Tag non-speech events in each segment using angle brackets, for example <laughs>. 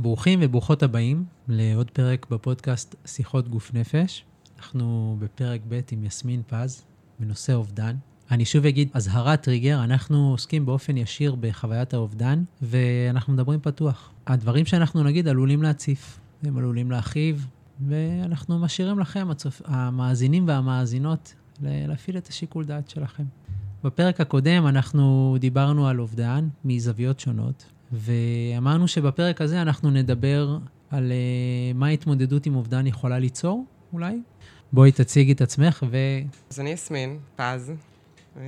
ברוכים וברוכות הבאים לעוד פרק בפודקאסט שיחות גוף נפש. אנחנו בפרק ב' עם יסמין פז בנושא אובדן. אני שוב אגיד, אזהרת טריגר, אנחנו עוסקים באופן ישיר בחוויית האובדן, ואנחנו מדברים פתוח. הדברים שאנחנו נגיד עלולים להציף, הם עלולים להכאיב, ואנחנו משאירים לכם, הצופ... המאזינים והמאזינות, להפעיל את השיקול דעת שלכם. בפרק הקודם אנחנו דיברנו על אובדן מזוויות שונות, ואמרנו שבפרק הזה אנחנו נדבר על uh, מה ההתמודדות עם אובדן יכולה ליצור, אולי. בואי תציגי את עצמך ו... אז אני יסמין פז, אה,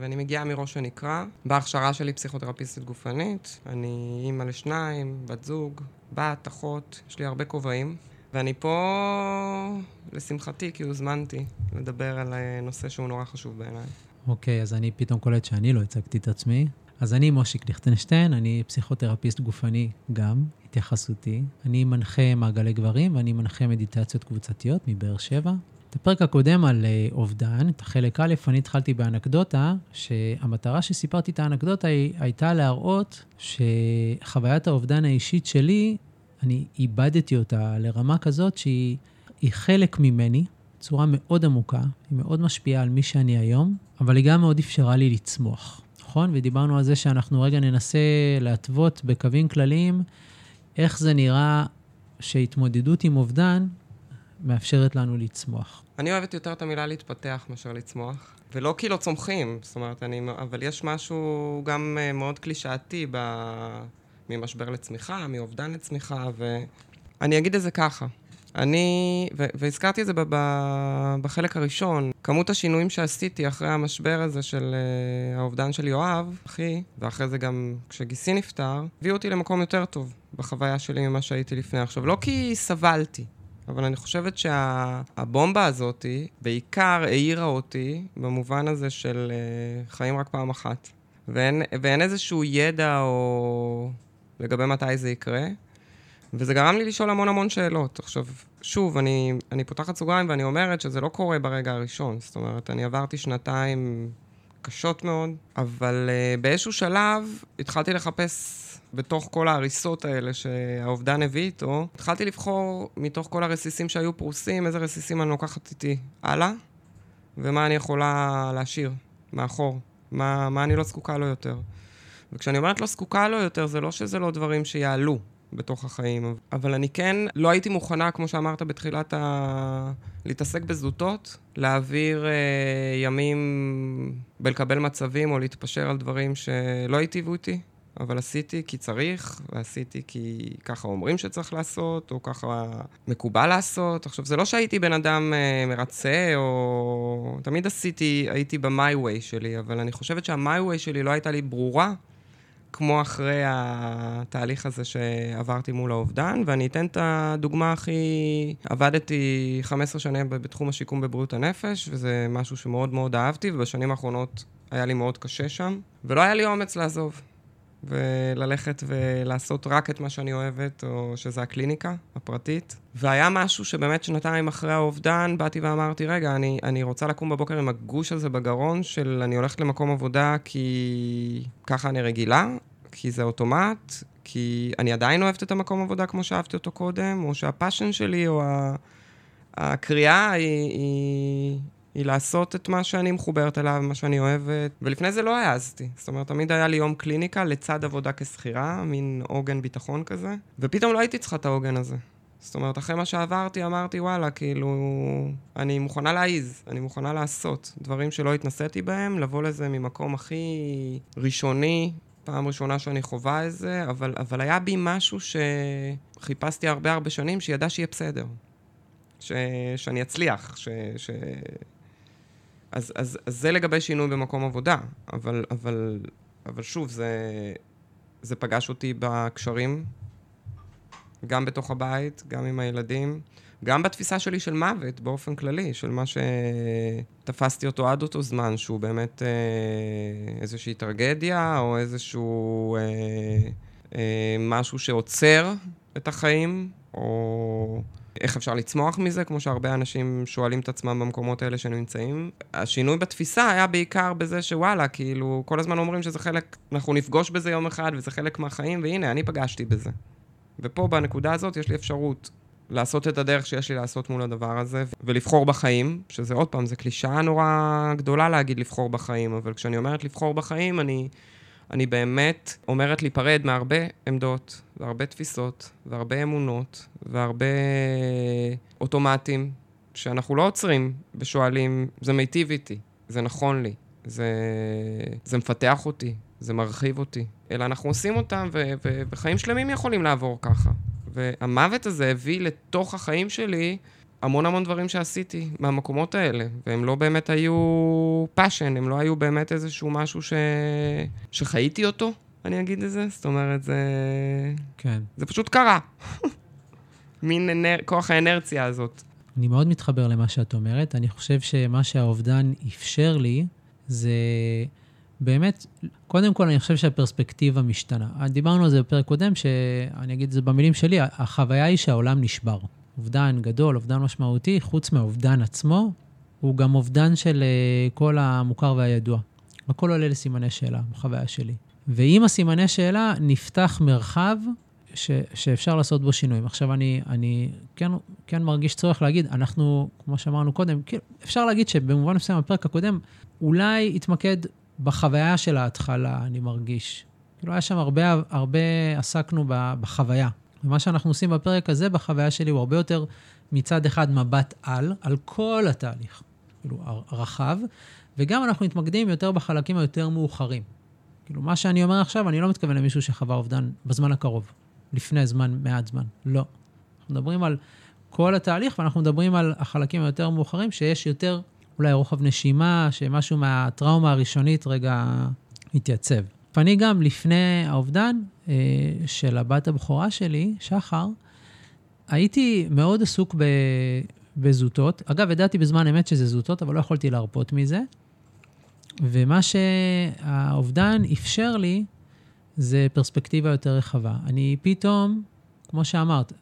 ואני מגיעה מראש הנקרא. בהכשרה שלי פסיכותרפיסטית גופנית, אני אימא לשניים, בת זוג, בת, אחות, יש לי הרבה כובעים. ואני פה, לשמחתי, כי הוזמנתי לדבר על אה, נושא שהוא נורא חשוב בעיניי. אוקיי, אז אני פתאום קולט שאני לא הצגתי את עצמי. אז אני מושיק ליכטנשטיין, אני פסיכותרפיסט גופני גם, התייחסותי. אני מנחה מעגלי גברים ואני מנחה מדיטציות קבוצתיות מבאר שבע. את הפרק הקודם על uh, אובדן, את החלק א', אני התחלתי באנקדוטה, שהמטרה שסיפרתי את האנקדוטה היא, הייתה להראות שחוויית האובדן האישית שלי, אני איבדתי אותה לרמה כזאת שהיא חלק ממני, בצורה מאוד עמוקה, היא מאוד משפיעה על מי שאני היום, אבל היא גם מאוד אפשרה לי לצמוח, נכון? ודיברנו על זה שאנחנו רגע ננסה להתוות בקווים כלליים איך זה נראה שהתמודדות עם אובדן מאפשרת לנו לצמוח. אני אוהבת יותר את המילה להתפתח מאשר לצמוח, ולא כי לא צומחים, זאת אומרת, אני, אבל יש משהו גם אה, מאוד קלישאתי ב... ממשבר לצמיחה, מאובדן לצמיחה, ואני אגיד את זה ככה. אני, ו- והזכרתי את זה ב- ב- בחלק הראשון, כמות השינויים שעשיתי אחרי המשבר הזה של uh, האובדן של יואב, אחי, ואחרי זה גם כשגיסי נפטר, הביאו אותי למקום יותר טוב בחוויה שלי ממה שהייתי לפני. עכשיו, לא כי סבלתי, אבל אני חושבת שהבומבה שה- הזאת בעיקר העירה אותי במובן הזה של uh, חיים רק פעם אחת. ואין, ואין איזשהו ידע או לגבי מתי זה יקרה. וזה גרם לי לשאול המון המון שאלות. עכשיו, שוב, אני, אני פותחת סוגריים ואני אומרת שזה לא קורה ברגע הראשון. זאת אומרת, אני עברתי שנתיים קשות מאוד, אבל uh, באיזשהו שלב התחלתי לחפש בתוך כל ההריסות האלה שהאובדן הביא איתו, התחלתי לבחור מתוך כל הרסיסים שהיו פרוסים, איזה רסיסים אני לוקחת איתי הלאה, ומה אני יכולה להשאיר מאחור, מה, מה אני לא זקוקה לו יותר. וכשאני אומרת לא זקוקה לו יותר, זה לא שזה לא דברים שיעלו. בתוך החיים. אבל אני כן לא הייתי מוכנה, כמו שאמרת בתחילת ה... להתעסק בזוטות, להעביר אה, ימים בלקבל מצבים או להתפשר על דברים שלא היטיבו איתי, אבל עשיתי כי צריך, ועשיתי כי ככה אומרים שצריך לעשות, או ככה מקובל לעשות. עכשיו, זה לא שהייתי בן אדם אה, מרצה, או... תמיד עשיתי, הייתי ב-my way שלי, אבל אני חושבת שה-my way שלי לא הייתה לי ברורה. כמו אחרי התהליך הזה שעברתי מול האובדן, ואני אתן את הדוגמה הכי... עבדתי 15 שנים בתחום השיקום בבריאות הנפש, וזה משהו שמאוד מאוד אהבתי, ובשנים האחרונות היה לי מאוד קשה שם, ולא היה לי אומץ לעזוב. וללכת ולעשות רק את מה שאני אוהבת, או שזה הקליניקה הפרטית. והיה משהו שבאמת שנתיים אחרי האובדן, באתי ואמרתי, רגע, אני, אני רוצה לקום בבוקר עם הגוש הזה בגרון של אני הולכת למקום עבודה כי ככה אני רגילה, כי זה אוטומט, כי אני עדיין אוהבת את המקום עבודה כמו שאהבתי אותו קודם, או שהפאשן שלי, או הקריאה היא, היא, היא לעשות את מה שאני מחוברת אליו, מה שאני אוהבת. ולפני זה לא העזתי. זאת אומרת, תמיד היה לי יום קליניקה לצד עבודה כשכירה, מין עוגן ביטחון כזה, ופתאום לא הייתי צריכה את העוגן הזה. זאת אומרת, אחרי מה שעברתי, אמרתי, וואלה, כאילו, אני מוכנה להעיז, אני מוכנה לעשות דברים שלא התנסיתי בהם, לבוא לזה ממקום הכי ראשוני, פעם ראשונה שאני חווה את זה, אבל, אבל היה בי משהו שחיפשתי הרבה הרבה שנים, שידע שיהיה בסדר. ש, שאני אצליח, ש, ש, אז, אז, אז זה לגבי שינוי במקום עבודה, אבל, אבל, אבל שוב, זה, זה פגש אותי בקשרים, גם בתוך הבית, גם עם הילדים, גם בתפיסה שלי של מוות באופן כללי, של מה שתפסתי אותו עד אותו זמן, שהוא באמת אה, איזושהי טרגדיה, או איזשהו אה, אה, משהו שעוצר את החיים, או... איך אפשר לצמוח מזה, כמו שהרבה אנשים שואלים את עצמם במקומות האלה שנמצאים. השינוי בתפיסה היה בעיקר בזה שוואלה, כאילו, כל הזמן אומרים שזה חלק, אנחנו נפגוש בזה יום אחד, וזה חלק מהחיים, והנה, אני פגשתי בזה. ופה, בנקודה הזאת, יש לי אפשרות לעשות את הדרך שיש לי לעשות מול הדבר הזה, ולבחור בחיים, שזה עוד פעם, זו קלישאה נורא גדולה להגיד לבחור בחיים, אבל כשאני אומרת לבחור בחיים, אני, אני באמת אומרת להיפרד מהרבה עמדות, והרבה תפיסות, והרבה אמונות, והרבה אוטומטים, שאנחנו לא עוצרים ושואלים, זה מיטיב איתי, זה נכון לי, זה, זה מפתח אותי, זה מרחיב אותי, אלא אנחנו עושים אותם, ו- ו- וחיים שלמים יכולים לעבור ככה. והמוות הזה הביא לתוך החיים שלי המון המון דברים שעשיתי מהמקומות האלה, והם לא באמת היו passion, הם לא היו באמת איזשהו משהו ש... שחייתי אותו, אני אגיד את זה. זאת אומרת, זה... כן. זה פשוט קרה. <laughs> מין אנר... כוח האינרציה הזאת. אני מאוד מתחבר למה שאת אומרת. אני חושב שמה שהאובדן אפשר לי, זה באמת, קודם כל, אני חושב שהפרספקטיבה משתנה. דיברנו על זה בפרק קודם, שאני אגיד את זה במילים שלי, החוויה היא שהעולם נשבר. אובדן גדול, אובדן משמעותי, חוץ מהאובדן עצמו, הוא גם אובדן של אה, כל המוכר והידוע. הכל עולה לסימני שאלה, בחוויה שלי. ועם הסימני שאלה נפתח מרחב ש, שאפשר לעשות בו שינויים. עכשיו, אני, אני כן, כן מרגיש צורך להגיד, אנחנו, כמו שאמרנו קודם, כאילו, אפשר להגיד שבמובן מסוים, בפרק הקודם, אולי התמקד בחוויה של ההתחלה, אני מרגיש. כאילו, היה שם הרבה, הרבה עסקנו בחוויה. ומה שאנחנו עושים בפרק הזה, בחוויה שלי, הוא הרבה יותר מצד אחד מבט על, על כל התהליך, כאילו, הרחב, וגם אנחנו מתמקדים יותר בחלקים היותר מאוחרים. כאילו, מה שאני אומר עכשיו, אני לא מתכוון למישהו שחווה אובדן בזמן הקרוב, לפני זמן, מעט זמן. לא. אנחנו מדברים על כל התהליך, ואנחנו מדברים על החלקים היותר מאוחרים, שיש יותר אולי רוחב נשימה, שמשהו מהטראומה הראשונית רגע מתייצב. ואני גם, לפני האובדן אה, של הבת הבכורה שלי, שחר, הייתי מאוד עסוק ב, בזוטות. אגב, ידעתי בזמן אמת שזה זוטות, אבל לא יכולתי להרפות מזה. ומה שהאובדן אפשר לי, זה פרספקטיבה יותר רחבה. אני פתאום, כמו שאמרת,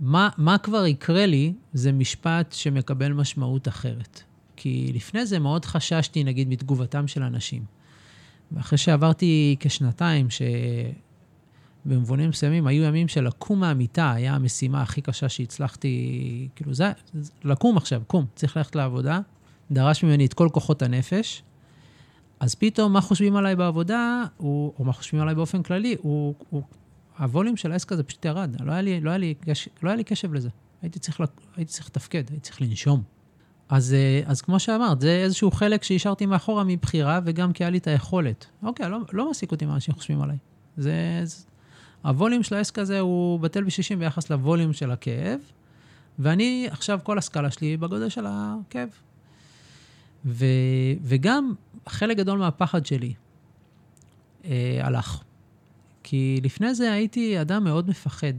מה, מה כבר יקרה לי, זה משפט שמקבל משמעות אחרת. כי לפני זה מאוד חששתי, נגיד, מתגובתם של אנשים. ואחרי שעברתי כשנתיים, שבמובנים מסוימים היו ימים של לקום מהמיטה, היה המשימה הכי קשה שהצלחתי, כאילו זה, לקום עכשיו, קום, צריך ללכת לעבודה, דרש ממני את כל כוחות הנפש, אז פתאום מה חושבים עליי בעבודה, הוא, או מה חושבים עליי באופן כללי, הוא, הוא, הווליום של העסק הזה פשוט ירד, לא היה לי, לא היה לי, לא היה לי קשב לזה. הייתי צריך, הייתי צריך לתפקד, הייתי צריך לנשום. אז, אה, אז כמו שאמרת, זה איזשהו חלק שהשארתי מאחורה מבחירה, וגם כי היה לי את היכולת. אוקיי, לא, לא מעסיק אותי מה אנשים חושבים עליי. זה, זה... הווליום של העסק הזה הוא בטל בשישים ביחס לווליום של הכאב, ואני, עכשיו כל הסקאלה שלי בגודל של הכאב. ו, וגם חלק גדול מהפחד שלי אה, הלך. כי לפני זה הייתי אדם מאוד מפחד.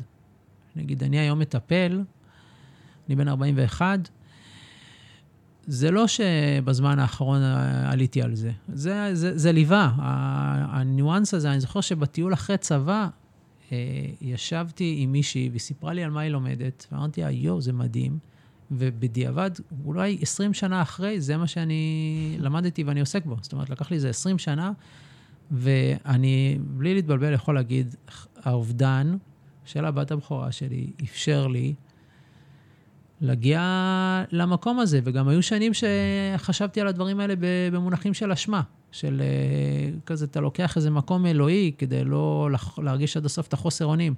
נגיד, אני היום מטפל, אני בן 41, זה לא שבזמן האחרון עליתי על זה. זה, זה, זה ליווה. הניואנס הזה, אני זוכר שבטיול אחרי צבא, אה, ישבתי עם מישהי והיא סיפרה לי על מה היא לומדת, ואמרתי לה, יואו, זה מדהים. ובדיעבד, אולי 20 שנה אחרי, זה מה שאני למדתי ואני עוסק בו. זאת אומרת, לקח לי איזה 20 שנה, ואני, בלי להתבלבל, יכול להגיד, האובדן של הבת הבכורה שלי אפשר לי להגיע למקום הזה. וגם היו שנים שחשבתי על הדברים האלה במונחים של אשמה, של אה, כזה, אתה לוקח איזה מקום אלוהי כדי לא להרגיש עד הסוף את החוסר אונים.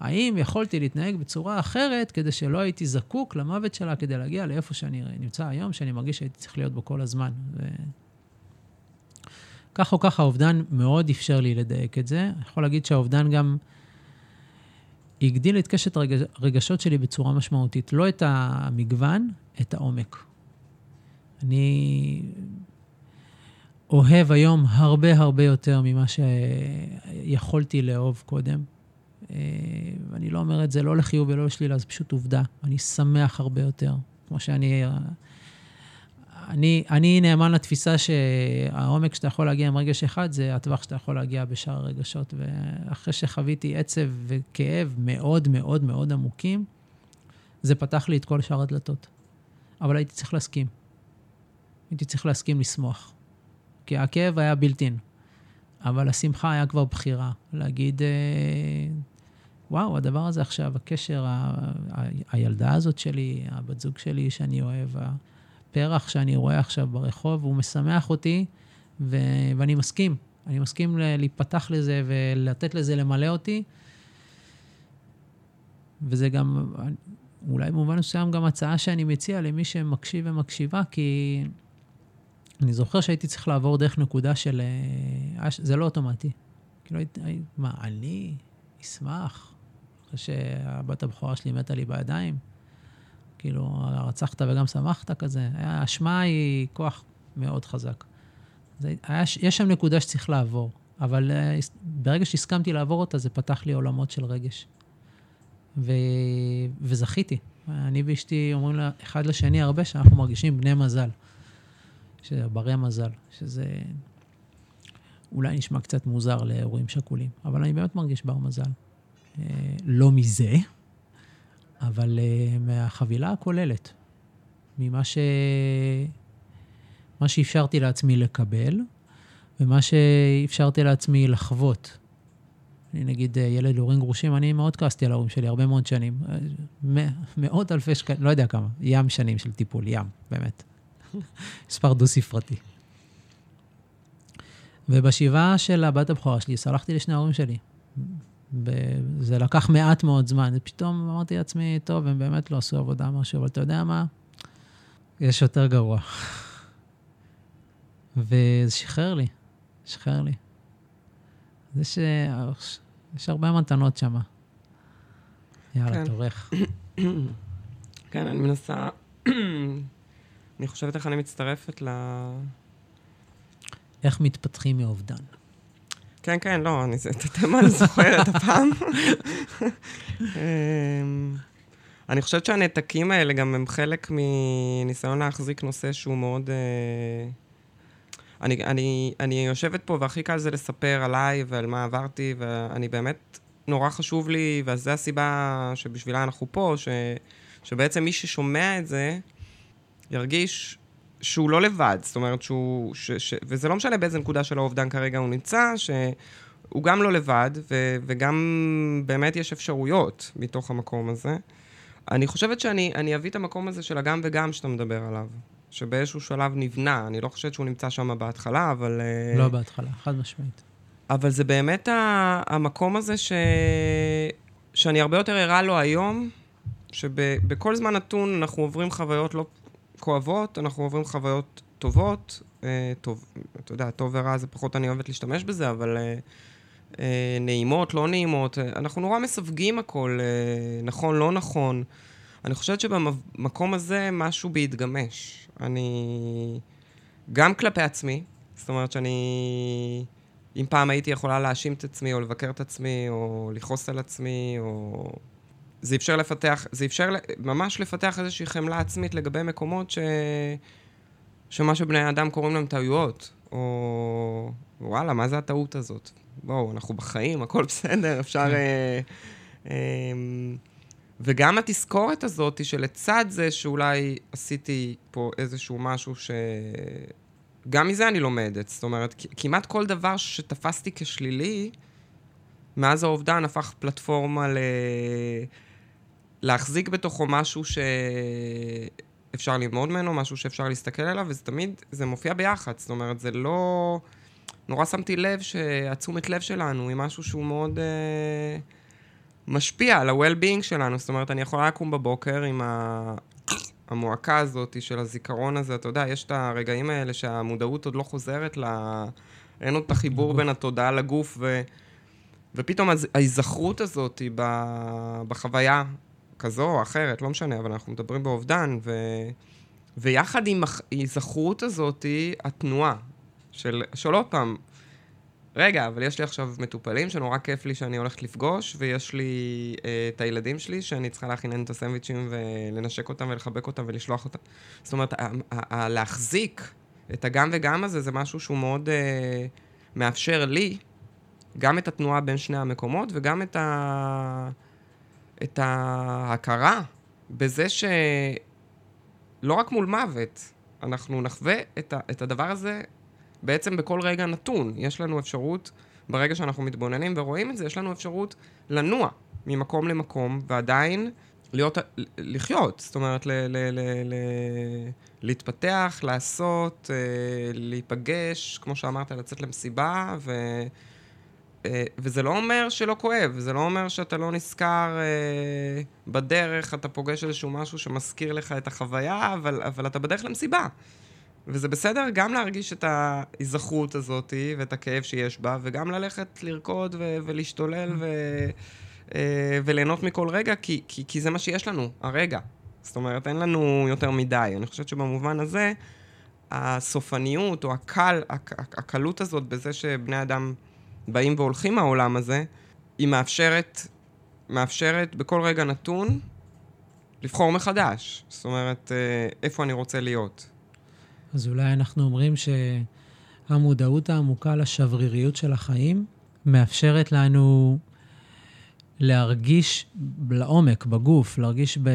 האם יכולתי להתנהג בצורה אחרת כדי שלא הייתי זקוק למוות שלה כדי להגיע לאיפה שאני נמצא היום, שאני מרגיש שהייתי צריך להיות בו כל הזמן. ו... כך או כך האובדן מאוד אפשר לי לדייק את זה. אני יכול להגיד שהאובדן גם הגדיל את קשת הרגשות שלי בצורה משמעותית. לא את המגוון, את העומק. אני אוהב היום הרבה הרבה יותר ממה שיכולתי לאהוב קודם. אה, ואני לא אומר את זה לא לחיוב ולא לשלילה, זה פשוט עובדה. אני שמח הרבה יותר. כמו שאני... אני, אני נאמן לתפיסה שהעומק שאתה יכול להגיע עם רגש אחד, זה הטווח שאתה יכול להגיע בשאר הרגשות. ואחרי שחוויתי עצב וכאב מאוד מאוד מאוד עמוקים, זה פתח לי את כל שאר הדלתות. אבל הייתי צריך להסכים. הייתי צריך להסכים לשמוח. כי הכאב היה בלתי אבל השמחה היה כבר בחירה. להגיד, אה, וואו, הדבר הזה עכשיו, הקשר, ה, ה, הילדה הזאת שלי, הבת זוג שלי שאני אוהב, הפרח שאני רואה עכשיו ברחוב, הוא משמח אותי, ו, ואני מסכים. אני מסכים להיפתח לזה ולתת לזה למלא אותי. וזה גם, אולי במובן מסוים גם הצעה שאני מציע למי שמקשיב ומקשיבה, כי אני זוכר שהייתי צריך לעבור דרך נקודה של... אה, זה לא אוטומטי. כאילו, מה, אני אשמח אחרי שהבת הבכורה שלי מתה לי בידיים? כאילו, רצחת וגם שמחת כזה? האשמה היא כוח מאוד חזק. זה, היה, יש שם נקודה שצריך לעבור, אבל uh, ברגע שהסכמתי לעבור אותה, זה פתח לי עולמות של רגש. ו, וזכיתי. אני ואשתי אומרים לה, אחד לשני הרבה שאנחנו מרגישים בני מזל. שזה ברי מזל, שזה אולי נשמע קצת מוזר להורים שכולים, אבל אני באמת מרגיש בר מזל. אה, לא מזה, אבל אה, מהחבילה הכוללת, ממה ש... מה שאפשרתי לעצמי לקבל, ומה שאפשרתי לעצמי לחוות. אני נגיד אה, ילד להורים גרושים, אני מאוד כעסתי על ההורים שלי הרבה מאוד שנים. מאות אלפי שקלים, לא יודע כמה, ים שנים של טיפול, ים, באמת. <laughs> מספר דו-ספרתי. ובשבעה של הבת הבכורה שלי, סלחתי לשני ההורים שלי. זה לקח מעט מאוד זמן. ופתאום אמרתי לעצמי, טוב, הם באמת לא עשו עבודה משהו, אבל אתה יודע מה? יש יותר גרוע. <laughs> וזה שחרר לי, שחרר לי. זה ש... יש הרבה מתנות שם. יאללה, כן. תורך. <coughs> כן, אני מנסה... <coughs> אני חושבת איך אני מצטרפת ל... איך מתפתחים מאובדן? כן, כן, לא, אני, את אני זוכרת הפעם. <laughs> אמ, אני חושבת שהנתקים האלה גם הם חלק מניסיון להחזיק נושא שהוא מאוד... אה, אני, אני, אני יושבת פה והכי קל זה לספר עליי ועל מה עברתי, ואני באמת, נורא חשוב לי, וזו הסיבה שבשבילה אנחנו פה, ש, שבעצם מי ששומע את זה, ירגיש שהוא לא לבד, זאת אומרת שהוא, ש, ש, וזה לא משנה באיזה נקודה של האובדן כרגע הוא נמצא, שהוא גם לא לבד, ו, וגם באמת יש אפשרויות מתוך המקום הזה. אני חושבת שאני אביא את המקום הזה של הגם וגם שאתה מדבר עליו, שבאיזשהו שלב נבנה, אני לא חושבת שהוא נמצא שם בהתחלה, אבל... אה, לא בהתחלה, חד משמעית. אבל זה באמת המקום הזה ש... שאני הרבה יותר ערה לו היום, שבכל זמן נתון אנחנו עוברים חוויות לא כואבות, אנחנו עוברים חוויות טובות. אה, טוב, אתה יודע, טוב ורע זה פחות אני אוהבת להשתמש בזה, אבל אה, אה, נעימות, לא נעימות, אה, אנחנו נורא מסווגים הכל, אה, נכון, לא נכון. אני חושבת שבמקום הזה משהו בהתגמש. אני... גם כלפי עצמי, זאת אומרת שאני... אם פעם הייתי יכולה להאשים את עצמי, או לבקר את עצמי, או לכעוס על עצמי, או זה אפשר לפתח, זה אפשר ממש לפתח איזושהי חמלה עצמית לגבי מקומות ש... שמה שבני האדם קוראים להם טעויות, או וואלה, מה זה הטעות הזאת? בואו, אנחנו בחיים, הכל בסדר, אפשר... כן. אה, אה, וגם התזכורת הזאת היא שלצד זה שאולי עשיתי פה איזשהו משהו ש... גם מזה אני לומדת. זאת אומרת, כמעט כל דבר שתפסתי כשלילי, מאז האובדן הפך פלטפורמה ל... להחזיק בתוכו משהו שאפשר ללמוד ממנו, משהו שאפשר להסתכל עליו, וזה תמיד, זה מופיע ביחד. זאת אומרת, זה לא... נורא שמתי לב שהתשומת לב שלנו היא משהו שהוא מאוד uh, משפיע על ה-well-being שלנו. זאת אומרת, אני יכולה לקום בבוקר עם ה... המועקה הזאת של הזיכרון הזה, אתה יודע, יש את הרגעים האלה שהמודעות עוד לא חוזרת ל... אין עוד את החיבור בין התודעה לגוף, ו... ופתאום ההיזכרות הזאת בחוויה כזו או אחרת, לא משנה, אבל אנחנו מדברים באובדן, ו... ויחד עם ההיזכרות הזאת, התנועה של, של עוד פעם, רגע, אבל יש לי עכשיו מטופלים שנורא כיף לי שאני הולכת לפגוש, ויש לי אה, את הילדים שלי שאני צריכה להכין להם את הסנדוויצ'ים ולנשק אותם ולחבק אותם ולשלוח אותם. זאת אומרת, להחזיק את הגם וגם הזה זה משהו שהוא מאוד אה, מאפשר לי גם את התנועה בין שני המקומות וגם את ה... את ההכרה בזה שלא רק מול מוות, אנחנו נחווה את, ה, את הדבר הזה בעצם בכל רגע נתון. יש לנו אפשרות, ברגע שאנחנו מתבוננים ורואים את זה, יש לנו אפשרות לנוע ממקום למקום, ועדיין להיות, לחיות. זאת אומרת, ל, ל, ל, ל, להתפתח, לעשות, אה, להיפגש, כמו שאמרת, לצאת למסיבה, ו... אה, וזה לא אומר שלא כואב, זה לא אומר שאתה לא נזכר אה, בדרך, אתה פוגש איזשהו משהו שמזכיר לך את החוויה, אבל, אבל אתה בדרך למסיבה. וזה בסדר גם להרגיש את ההיזכרות הזאת ואת הכאב שיש בה, וגם ללכת לרקוד ו- ולהשתולל ו- אה, וליהנות מכל רגע, כי, כי, כי זה מה שיש לנו, הרגע. זאת אומרת, אין לנו יותר מדי. אני חושבת שבמובן הזה, הסופניות או הקל, הק- הקלות הזאת בזה שבני אדם באים והולכים מהעולם הזה, היא מאפשרת, מאפשרת בכל רגע נתון לבחור מחדש. זאת אומרת, אה, איפה אני רוצה להיות. אז אולי אנחנו אומרים שהמודעות העמוקה לשבריריות של החיים מאפשרת לנו להרגיש לעומק, בגוף, להרגיש ב,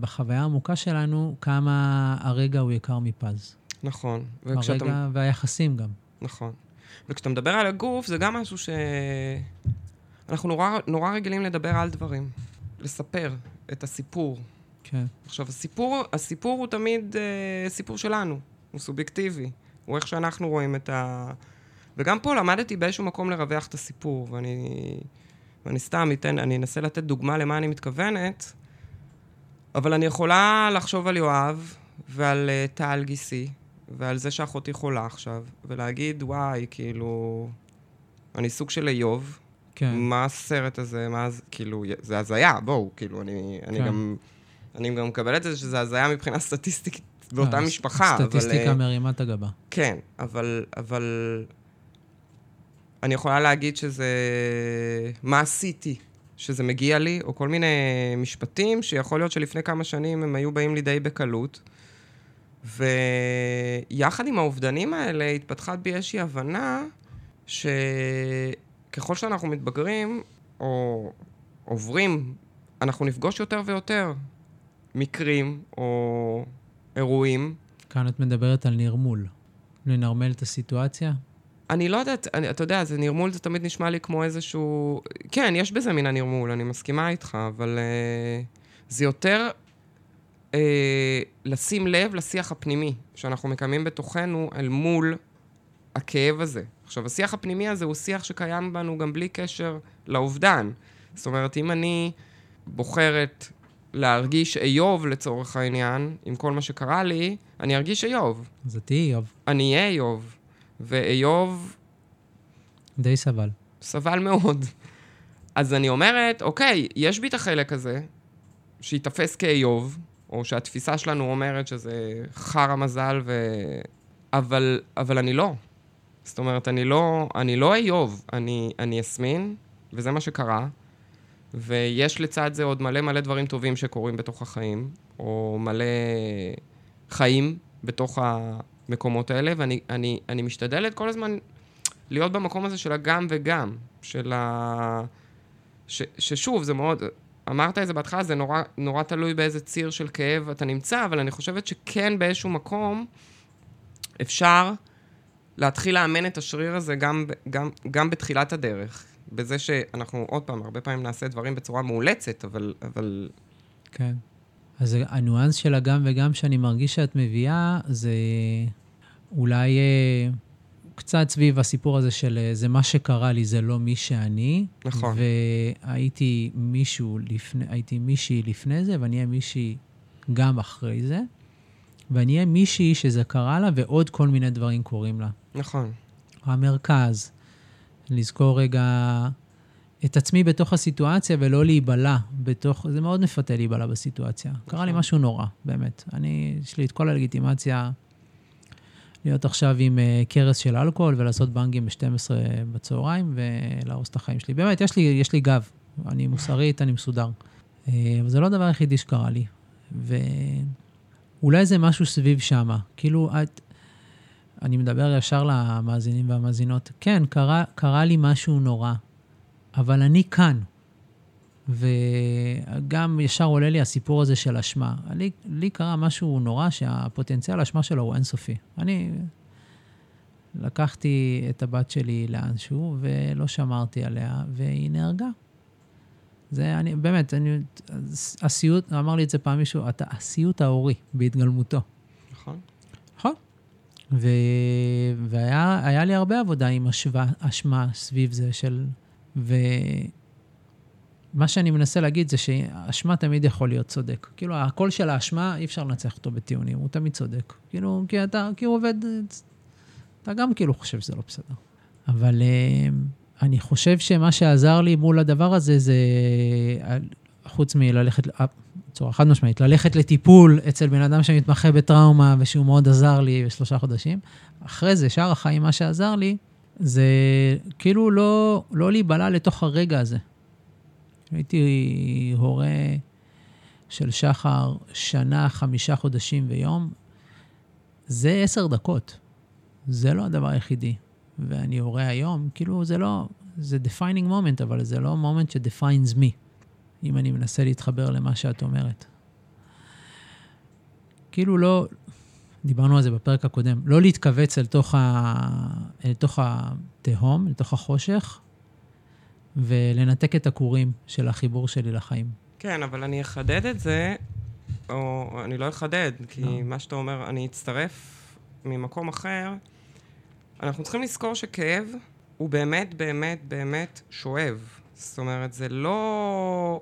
בחוויה העמוקה שלנו כמה הרגע הוא יקר מפז. נכון. הרגע וכשאתה... והיחסים גם. נכון. וכשאתה מדבר על הגוף, זה גם משהו ש... אנחנו נורא, נורא רגילים לדבר על דברים, לספר את הסיפור. כן. עכשיו, הסיפור, הסיפור הוא תמיד אה, סיפור שלנו, הוא סובייקטיבי. הוא איך שאנחנו רואים את ה... וגם פה למדתי באיזשהו מקום לרווח את הסיפור, ואני, ואני סתם אתן, אני אנסה לתת דוגמה למה אני מתכוונת, אבל אני יכולה לחשוב על יואב ועל uh, טל גיסי, ועל זה שאחותי חולה עכשיו, ולהגיד, וואי, כאילו, אני סוג של איוב. כן. מה הסרט הזה, מה זה, כאילו, זה הזיה, בואו, כאילו, אני, כן. אני גם... אני גם מקבל את זה שזה הזיה מבחינה סטטיסטית באותה אה, משפחה, אבל... סטטיסטיקה מרימה את הגבה. כן, אבל, אבל... אני יכולה להגיד שזה... מה עשיתי שזה מגיע לי, או כל מיני משפטים שיכול להיות שלפני כמה שנים הם היו באים לי די בקלות. ויחד עם האובדנים האלה התפתחה בי איזושהי הבנה שככל שאנחנו מתבגרים, או עוברים, אנחנו נפגוש יותר ויותר מקרים או אירועים. כאן את מדברת על נרמול. לנרמל את הסיטואציה? אני לא יודעת, אני, אתה יודע, זה נרמול, זה תמיד נשמע לי כמו איזשהו... כן, יש בזה מן הנרמול, אני מסכימה איתך, אבל uh, זה יותר uh, לשים לב לשיח הפנימי שאנחנו מקיימים בתוכנו אל מול הכאב הזה. עכשיו, השיח הפנימי הזה הוא שיח שקיים בנו גם בלי קשר לאובדן. זאת אומרת, אם אני בוחרת להרגיש איוב לצורך העניין, עם כל מה שקרה לי, אני ארגיש איוב. אז תהיי איוב. אני אהיה איוב. ואיוב... די סבל. סבל מאוד. אז אני אומרת, אוקיי, יש בי את החלק הזה, שייתפס כאיוב, או שהתפיסה שלנו אומרת שזה חרא מזל, ו... אבל, אבל אני לא. זאת אומרת, אני לא, אני לא איוב, אני, אני יסמין, וזה מה שקרה. ויש לצד זה עוד מלא מלא דברים טובים שקורים בתוך החיים, או מלא חיים בתוך המקומות האלה, ואני אני, אני משתדלת כל הזמן להיות במקום הזה של הגם וגם, של ה... ש, ששוב, זה מאוד... אמרת את זה בהתחלה, זה נורא, נורא תלוי באיזה ציר של כאב אתה נמצא, אבל אני חושבת שכן באיזשהו מקום אפשר להתחיל לאמן את השריר הזה גם, גם, גם בתחילת הדרך. בזה שאנחנו, עוד פעם, הרבה פעמים נעשה דברים בצורה מאולצת, אבל... אבל... כן. אז הניואנס של הגם וגם שאני מרגיש שאת מביאה, זה אולי אה, קצת סביב הסיפור הזה של אה, זה מה שקרה לי, זה לא מי שאני. נכון. והייתי מישהו לפני, הייתי מישהי לפני זה, ואני אהיה מישהי גם אחרי זה. ואני אהיה מישהי שזה קרה לה, ועוד כל מיני דברים קורים לה. נכון. המרכז, לזכור רגע את עצמי בתוך הסיטואציה ולא להיבלע בתוך, זה מאוד מפתה להיבלע בסיטואציה. נכון. קרה לי משהו נורא, באמת. אני, יש לי את כל הלגיטימציה להיות עכשיו עם uh, קרס של אלכוהול ולעשות בנגים ב-12 בצהריים ולהרוס את החיים שלי. באמת, יש לי, יש לי גב. אני מוסרית, אני מסודר. Uh, אבל זה לא הדבר היחידי שקרה לי. ואולי זה משהו סביב שמה. כאילו, את, אני מדבר ישר למאזינים והמאזינות. כן, קרה, קרה לי משהו נורא, אבל אני כאן. וגם ישר עולה לי הסיפור הזה של אשמה. לי, לי קרה משהו נורא שהפוטנציאל האשמה שלו הוא אינסופי. אני לקחתי את הבת שלי לאנשהו ולא שמרתי עליה, והיא נהרגה. זה, אני, באמת, אני, הסיוט, אמר לי את זה פעם מישהו, אתה הסיוט ההורי בהתגלמותו. נכון. נכון. ו... והיה לי הרבה עבודה עם השווה, אשמה סביב זה של... ומה שאני מנסה להגיד זה שאשמה תמיד יכול להיות צודק. כאילו, הקול של האשמה, אי אפשר לנצח אותו בטיעונים, הוא תמיד צודק. כאילו, כי אתה, הוא עובד, אתה גם כאילו חושב שזה לא בסדר. אבל אה, אני חושב שמה שעזר לי מול הדבר הזה זה, חוץ מללכת, אה, בצורה חד משמעית, ללכת לטיפול אצל בן אדם שמתמחה בטראומה ושהוא מאוד עזר לי בשלושה חודשים. אחרי זה, שאר החיים, מה שעזר לי, זה כאילו לא, לא להיבלע לתוך הרגע הזה. הייתי הורה של שחר שנה, חמישה חודשים ויום. זה עשר דקות. זה לא הדבר היחידי. ואני הורה היום, כאילו זה לא, זה defining moment, אבל זה לא moment ש-defines me, אם אני מנסה להתחבר למה שאת אומרת. כאילו לא, דיברנו על זה בפרק הקודם, לא להתכווץ אל תוך, ה, אל תוך התהום, אל תוך החושך, ולנתק את הכורים של החיבור שלי לחיים. כן, אבל אני אחדד את זה, או אני לא אחדד, כי לא. מה שאתה אומר, אני אצטרף ממקום אחר. אנחנו צריכים לזכור שכאב הוא באמת, באמת, באמת שואב. זאת אומרת, זה לא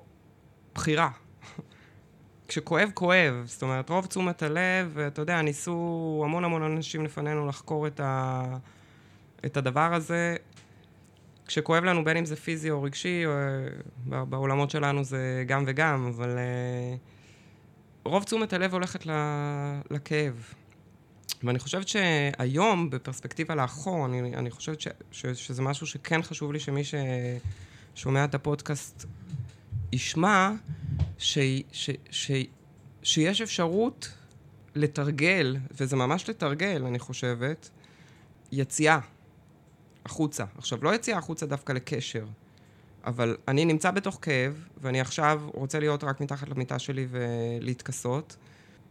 בחירה. <laughs> כשכואב, כואב. זאת אומרת, רוב תשומת הלב, ואתה יודע, ניסו המון המון אנשים לפנינו לחקור את, ה... את הדבר הזה. כשכואב לנו, בין אם זה פיזי או רגשי, או... בעולמות שלנו זה גם וגם, אבל uh, רוב תשומת הלב הולכת ל... לכאב. ואני חושבת שהיום, בפרספקטיבה לאחור, אני, אני חושבת ש, ש, שזה משהו שכן חשוב לי שמי ששומע את הפודקאסט ישמע, ש, ש, ש, שיש אפשרות לתרגל, וזה ממש לתרגל, אני חושבת, יציאה החוצה. עכשיו, לא יציאה החוצה דווקא לקשר, אבל אני נמצא בתוך כאב, ואני עכשיו רוצה להיות רק מתחת למיטה שלי ולהתכסות.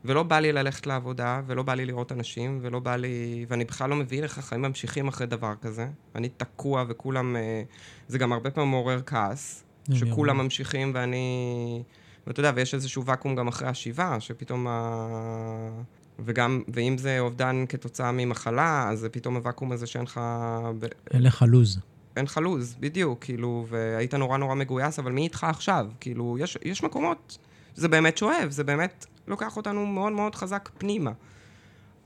ולא בא לי ללכת לעבודה, ולא בא לי לראות אנשים, ולא בא לי... ואני בכלל לא מבין איך החיים ממשיכים אחרי דבר כזה. אני תקוע וכולם... אה, זה גם הרבה פעמים מעורר כעס, שכולם ממשיכים ואני... ואתה יודע, ויש איזשהו ואקום גם אחרי השבעה, שפתאום ה... וגם, ואם זה אובדן כתוצאה ממחלה, אז זה פתאום הוואקום הזה שאין לך... אין לך לוז. אין לך לוז, בדיוק, כאילו, והיית נורא נורא מגויס, אבל מי איתך עכשיו? כאילו, יש, יש מקומות, זה באמת שואב, זה באמת לוקח אותנו מאוד מאוד חזק פנימה.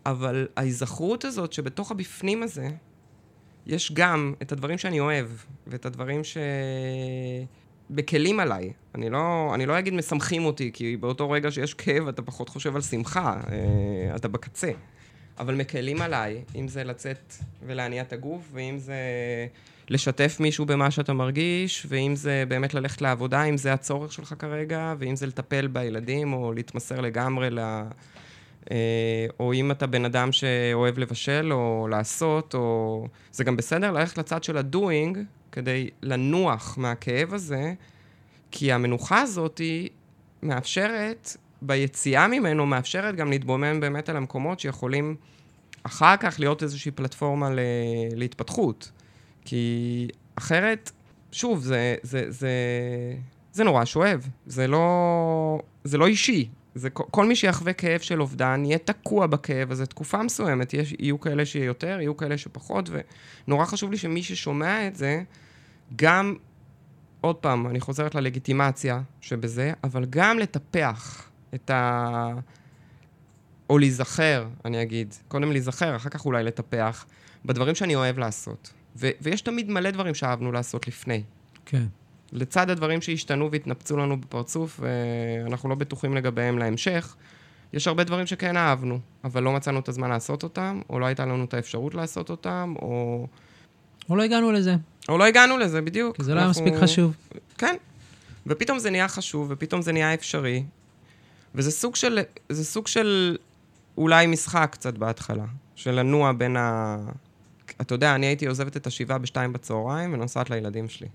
אבל ההיזכרות הזאת שבתוך הבפנים הזה, יש גם את הדברים שאני אוהב, ואת הדברים שבכלים עליי. אני לא, אני לא אגיד משמחים אותי, כי באותו רגע שיש כאב אתה פחות חושב על שמחה, אה, אתה בקצה. אבל מקלים עליי, אם זה לצאת ולהניע את הגוף, ואם זה לשתף מישהו במה שאתה מרגיש, ואם זה באמת ללכת לעבודה, אם זה הצורך שלך כרגע, ואם זה לטפל בילדים, או להתמסר לגמרי ל... אה, או אם אתה בן אדם שאוהב לבשל, או לעשות, או... זה גם בסדר ללכת לצד של הדוינג, כדי לנוח מהכאב הזה, כי המנוחה הזאת היא מאפשרת, ביציאה ממנו, מאפשרת גם להתבומם באמת על המקומות שיכולים אחר כך להיות איזושהי פלטפורמה ל... להתפתחות. כי אחרת, שוב, זה, זה, זה, זה נורא שואב. זה לא, זה לא אישי. זה כל מי שיחווה כאב של אובדן, יהיה תקוע בכאב הזה תקופה מסוימת. יש, יהיו כאלה שיהיה יותר, יהיו כאלה שפחות, ונורא חשוב לי שמי ששומע את זה, גם, עוד פעם, אני חוזרת ללגיטימציה שבזה, אבל גם לטפח את ה... או להיזכר, אני אגיד. קודם להיזכר, אחר כך אולי לטפח, בדברים שאני אוהב לעשות. ו- ויש תמיד מלא דברים שאהבנו לעשות לפני. כן. לצד הדברים שהשתנו והתנפצו לנו בפרצוף, ואנחנו לא בטוחים לגביהם להמשך, יש הרבה דברים שכן אהבנו, אבל לא מצאנו את הזמן לעשות אותם, או לא הייתה לנו את האפשרות לעשות אותם, או... או לא הגענו לזה. או לא הגענו לזה, בדיוק. כי זה לא היה מספיק חשוב. כן. ופתאום זה נהיה חשוב, ופתאום זה נהיה אפשרי, וזה סוג של, זה סוג של אולי משחק קצת בהתחלה, של לנוע בין ה... אתה יודע, אני הייתי עוזבת את השבעה בשתיים בצהריים ונוסעת לילדים שלי.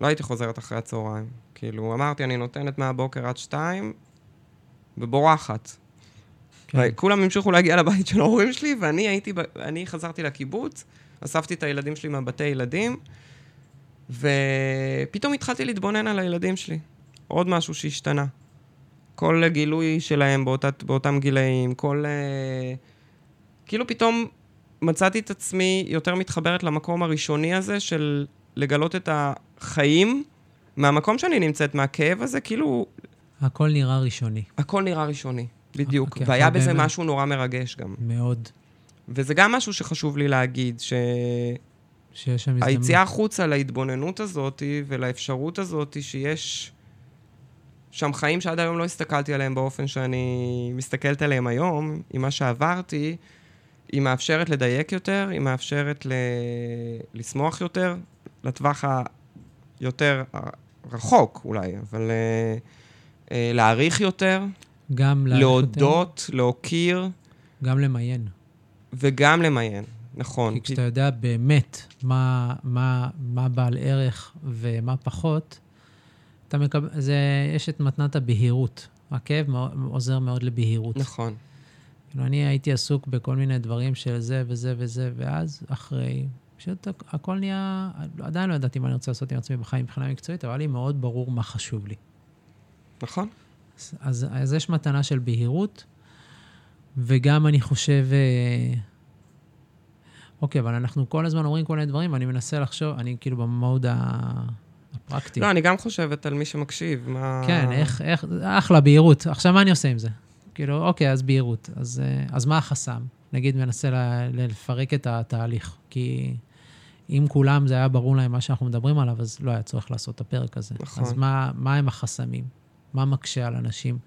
לא הייתי חוזרת אחרי הצהריים. כאילו, אמרתי, אני נותנת מהבוקר עד שתיים, ובורחת. כן. כולם המשיכו להגיע לבית של ההורים שלי, ואני הייתי, אני חזרתי לקיבוץ, אספתי את הילדים שלי מהבתי ילדים, ופתאום התחלתי להתבונן על הילדים שלי. עוד משהו שהשתנה. כל גילוי שלהם באות, באותם גילאים, כל... אה, כאילו פתאום מצאתי את עצמי יותר מתחברת למקום הראשוני הזה של לגלות את החיים מהמקום שאני נמצאת, מהכאב הזה, כאילו... הכל נראה ראשוני. הכל נראה ראשוני, בדיוק. Okay, והיה בזה באמת... משהו נורא מרגש גם. מאוד. וזה גם משהו שחשוב לי להגיד, ש... שיש שם הזדמנות. היציאה החוצה להתבוננות הזאת ולאפשרות הזאת שיש שם חיים שעד היום לא הסתכלתי עליהם באופן שאני מסתכלת עליהם היום, עם מה שעברתי, היא מאפשרת לדייק יותר, היא מאפשרת ל... לשמוח יותר, לטווח היותר רחוק אולי, אבל uh, uh, להעריך יותר. גם להודות, יותר. להוקיר. גם למיין. וגם למיין, נכון. כי כשאתה יודע באמת מה, מה, מה בעל ערך ומה פחות, אתה מקבל, זה, יש את מתנת הבהירות. הכאב עוזר מאוד לבהירות. נכון. כאילו, אני הייתי עסוק בכל מיני דברים של זה וזה וזה, ואז אחרי, פשוט הכל נהיה, עדיין לא ידעתי מה אני רוצה לעשות עם עצמי בחיים מבחינה מקצועית, אבל היה לי מאוד ברור מה חשוב לי. נכון. אז, אז, אז יש מתנה של בהירות, וגם אני חושב... אה, אוקיי, אבל אנחנו כל הזמן אומרים כל מיני דברים, ואני מנסה לחשוב, אני כאילו במוד הפרקטי. לא, אני גם חושבת על מי שמקשיב, מה... כן, איך, איך, אחלה, בהירות. עכשיו, מה אני עושה עם זה? כאילו, אוקיי, אז בהירות. אז, אה, אז מה החסם? נגיד, מנסה לפרק את התהליך. כי אם כולם, זה היה ברור להם מה שאנחנו מדברים עליו, אז לא היה צורך לעשות את הפרק הזה. נכון. אז מה, מה הם החסמים? מה מקשה על אנשים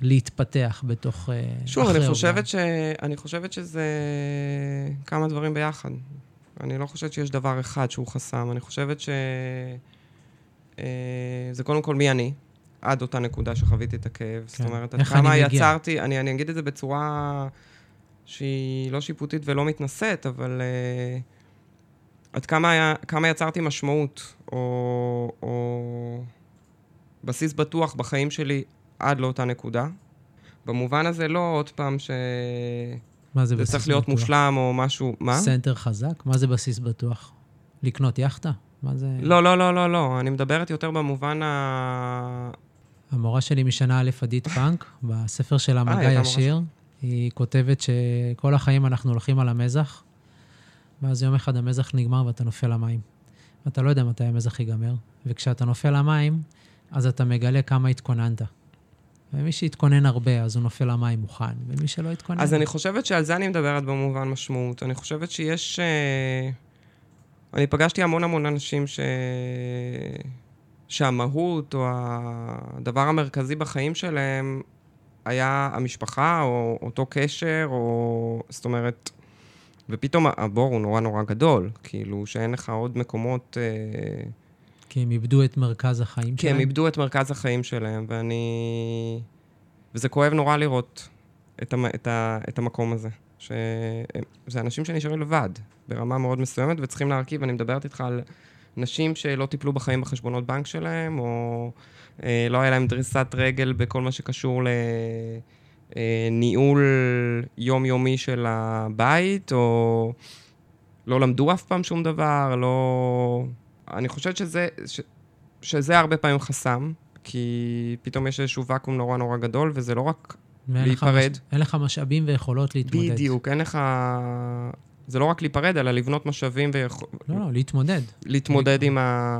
להתפתח בתוך... אה, שוב, אני חושבת, ש... אני חושבת שזה כמה דברים ביחד. אני לא חושבת שיש דבר אחד שהוא חסם. אני חושבת ש... אה, זה קודם כל מי אני, עד אותה נקודה שחוויתי את הכאב. כן. זאת אומרת, עד כמה יצרתי, אני, אני אגיד את זה בצורה שהיא לא שיפוטית ולא מתנשאת, אבל uh, עד כמה, כמה יצרתי משמעות, או, או בסיס בטוח בחיים שלי עד לאותה נקודה. במובן הזה לא עוד פעם ש... מה זה בסיס בטוח? זה צריך להיות מושלם או משהו, מה? center חזק? מה זה בסיס בטוח? לקנות יאכטה? מה זה... לא, לא, לא, לא, לא. אני מדברת יותר במובן ה... המורה שלי משנה א', עדית פאנק, בספר שלה אה, מגע ישיר, היא כותבת שכל החיים אנחנו הולכים על המזח, ואז יום אחד המזח נגמר ואתה נופל למים. ואתה לא יודע מתי המזח ייגמר, וכשאתה נופל למים, אז אתה מגלה כמה התכוננת. ומי שהתכונן הרבה, אז הוא נופל למים מוכן, ומי שלא התכונן... אז אני חושבת שעל זה אני מדברת במובן משמעות. אני חושבת שיש... אה, אני פגשתי המון המון אנשים ש... שהמהות או הדבר המרכזי בחיים שלהם היה המשפחה או אותו קשר, או... זאת אומרת... ופתאום הבור הוא נורא נורא גדול, כאילו שאין לך עוד מקומות... אה... כי הם איבדו את מרכז החיים כי שלהם? כי הם איבדו את מרכז החיים שלהם, ואני... וזה כואב נורא לראות את, המ... את, ה... את המקום הזה. שזה אנשים שנשארים לבד, ברמה מאוד מסוימת, וצריכים להרכיב, אני מדברת איתך על נשים שלא טיפלו בחיים בחשבונות בנק שלהם, או אה, לא היה להם דריסת רגל בכל מה שקשור לניהול אה, יומיומי של הבית, או לא למדו אף פעם שום דבר, לא... אני חושבת שזה, ש, שזה הרבה פעמים חסם, כי פתאום יש איזשהו ואקום נורא נורא גדול, וזה לא רק להיפרד. מש... אין לך משאבים ויכולות להתמודד. בדיוק, אין לך... זה לא רק להיפרד, אלא לבנות משאבים ויכולות... לא, לא, להתמודד. להתמודד עם ה...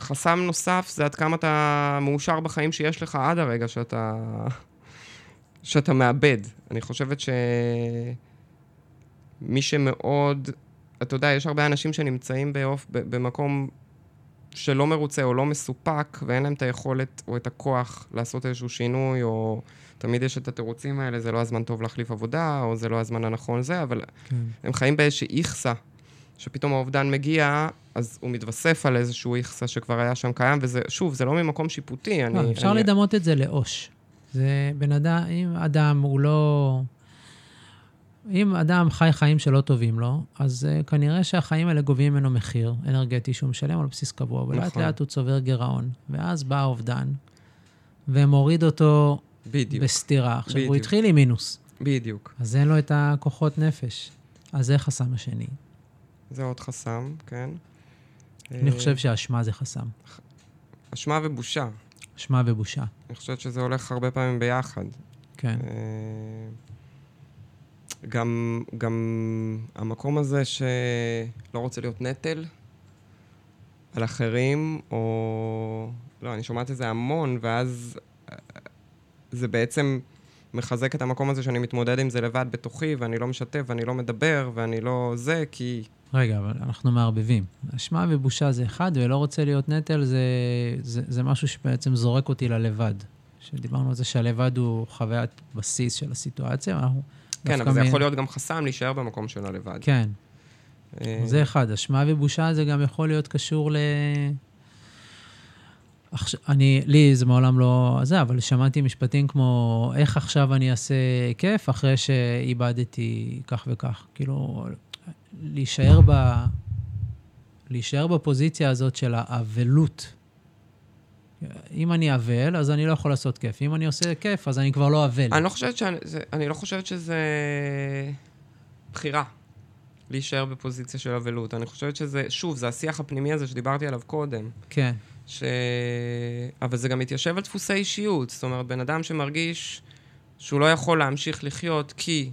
חסם נוסף זה עד כמה אתה מאושר בחיים שיש לך עד הרגע שאתה... שאתה מאבד. אני חושבת שמי שמאוד... אתה יודע, יש הרבה אנשים שנמצאים באופ... במקום שלא מרוצה או לא מסופק, ואין להם את היכולת או את הכוח לעשות איזשהו שינוי, או תמיד יש את התירוצים האלה, זה לא הזמן טוב להחליף עבודה, או זה לא הזמן הנכון זה, אבל כן. הם חיים באיזושהי איכסה, שפתאום האובדן מגיע, אז הוא מתווסף על איזשהו איכסה שכבר היה שם קיים, וזה, שוב, זה לא ממקום שיפוטי. לא, אני, אפשר אני... לדמות את זה לעו"ש. זה בן אדם, אם אדם הוא לא... אם אדם חי חיים שלא טובים לו, אז uh, כנראה שהחיים האלה גובים ממנו מחיר אנרגטי שהוא משלם על בסיס קבוע, ולאט נכון. לאט הוא צובר גירעון. ואז בא האובדן, ומוריד אותו בדיוק. בסתירה. עכשיו, בדיוק. הוא התחיל עם מינוס. בדיוק. אז אין לו את הכוחות נפש. אז זה חסם השני. זה עוד חסם, כן. אני חושב שאשמה זה חסם. אשמה ובושה. אשמה ובושה. אני חושבת שזה הולך הרבה פעמים ביחד. כן. אה, גם, גם המקום הזה שלא רוצה להיות נטל על אחרים, או... לא, אני שומעת את זה המון, ואז אה, זה בעצם מחזק את המקום הזה שאני מתמודד עם זה לבד בתוכי, ואני לא משתף, ואני לא מדבר, ואני לא זה, כי... רגע, אבל אנחנו מערבבים. אשמה ובושה זה אחד, ולא רוצה להיות נטל זה, זה, זה משהו שבעצם זורק אותי ללבד. שדיברנו על זה שהלבד הוא חוויית בסיס של הסיטואציה, ואנחנו... כן, אבל זה מ- יכול להיות גם חסם להישאר במקום שלו לבד. כן, אה, זה אחד. אשמה ובושה זה גם יכול להיות קשור ל... עכשיו, אני, לי זה מעולם לא זה, אבל שמעתי משפטים כמו, איך עכשיו אני אעשה כיף אחרי שאיבדתי כך וכך. כאילו, להישאר ב... להישאר בפוזיציה הזאת של האבלות. אם אני אבל, אז אני לא יכול לעשות כיף. אם אני עושה כיף, אז אני כבר לא אבל. אני לא חושבת שאני, זה, אני לא חושבת שזה בחירה, להישאר בפוזיציה של אבלות. אני חושבת שזה, שוב, זה השיח הפנימי הזה שדיברתי עליו קודם. כן, ש... אבל זה גם מתיישב על דפוסי אישיות. זאת אומרת, בן אדם שמרגיש שהוא לא יכול להמשיך לחיות כי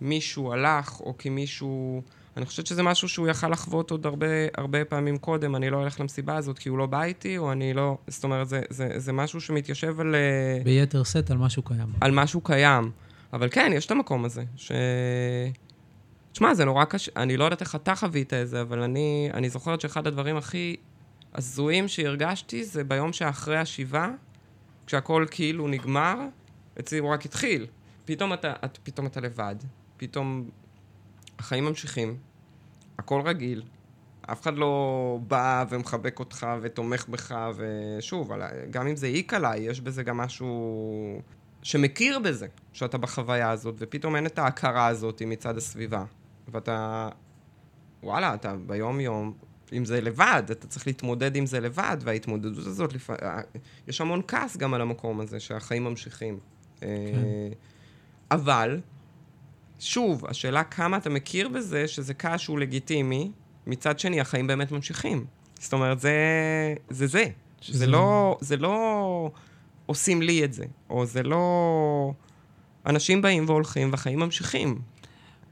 מישהו הלך, או כי מישהו... אני חושבת שזה משהו שהוא יכל לחוות עוד הרבה, הרבה פעמים קודם. אני לא אלך למסיבה הזאת כי הוא לא בא איתי, או אני לא... זאת אומרת, זה, זה, זה משהו שמתיישב על... אה, ביתר שאת על משהו קיים. על משהו קיים. אבל כן, יש את המקום הזה, ש... תשמע, זה נורא קשה, אני לא יודעת איך אתה חווית את זה, אבל אני, אני זוכרת שאחד הדברים הכי הזויים שהרגשתי זה ביום שאחרי השבעה, כשהכול כאילו נגמר, אצלי הוא רק התחיל. פתאום אתה, את, פתאום אתה לבד, פתאום החיים ממשיכים, הכל רגיל, אף אחד לא בא ומחבק אותך ותומך בך, ושוב, גם אם זה העיק עליי, יש בזה גם משהו שמכיר בזה, שאתה בחוויה הזאת, ופתאום אין את ההכרה הזאת מצד הסביבה. ואתה, וואלה, אתה ביום-יום, אם זה לבד, אתה צריך להתמודד עם זה לבד, וההתמודדות הזאת, לפ... יש המון כעס גם על המקום הזה, שהחיים ממשיכים. כן. אבל, שוב, השאלה כמה אתה מכיר בזה שזה כעס שהוא לגיטימי, מצד שני, החיים באמת ממשיכים. זאת אומרת, זה זה. זה. שזה- זה לא, זה לא עושים לי את זה, או זה לא... אנשים באים והולכים והחיים ממשיכים.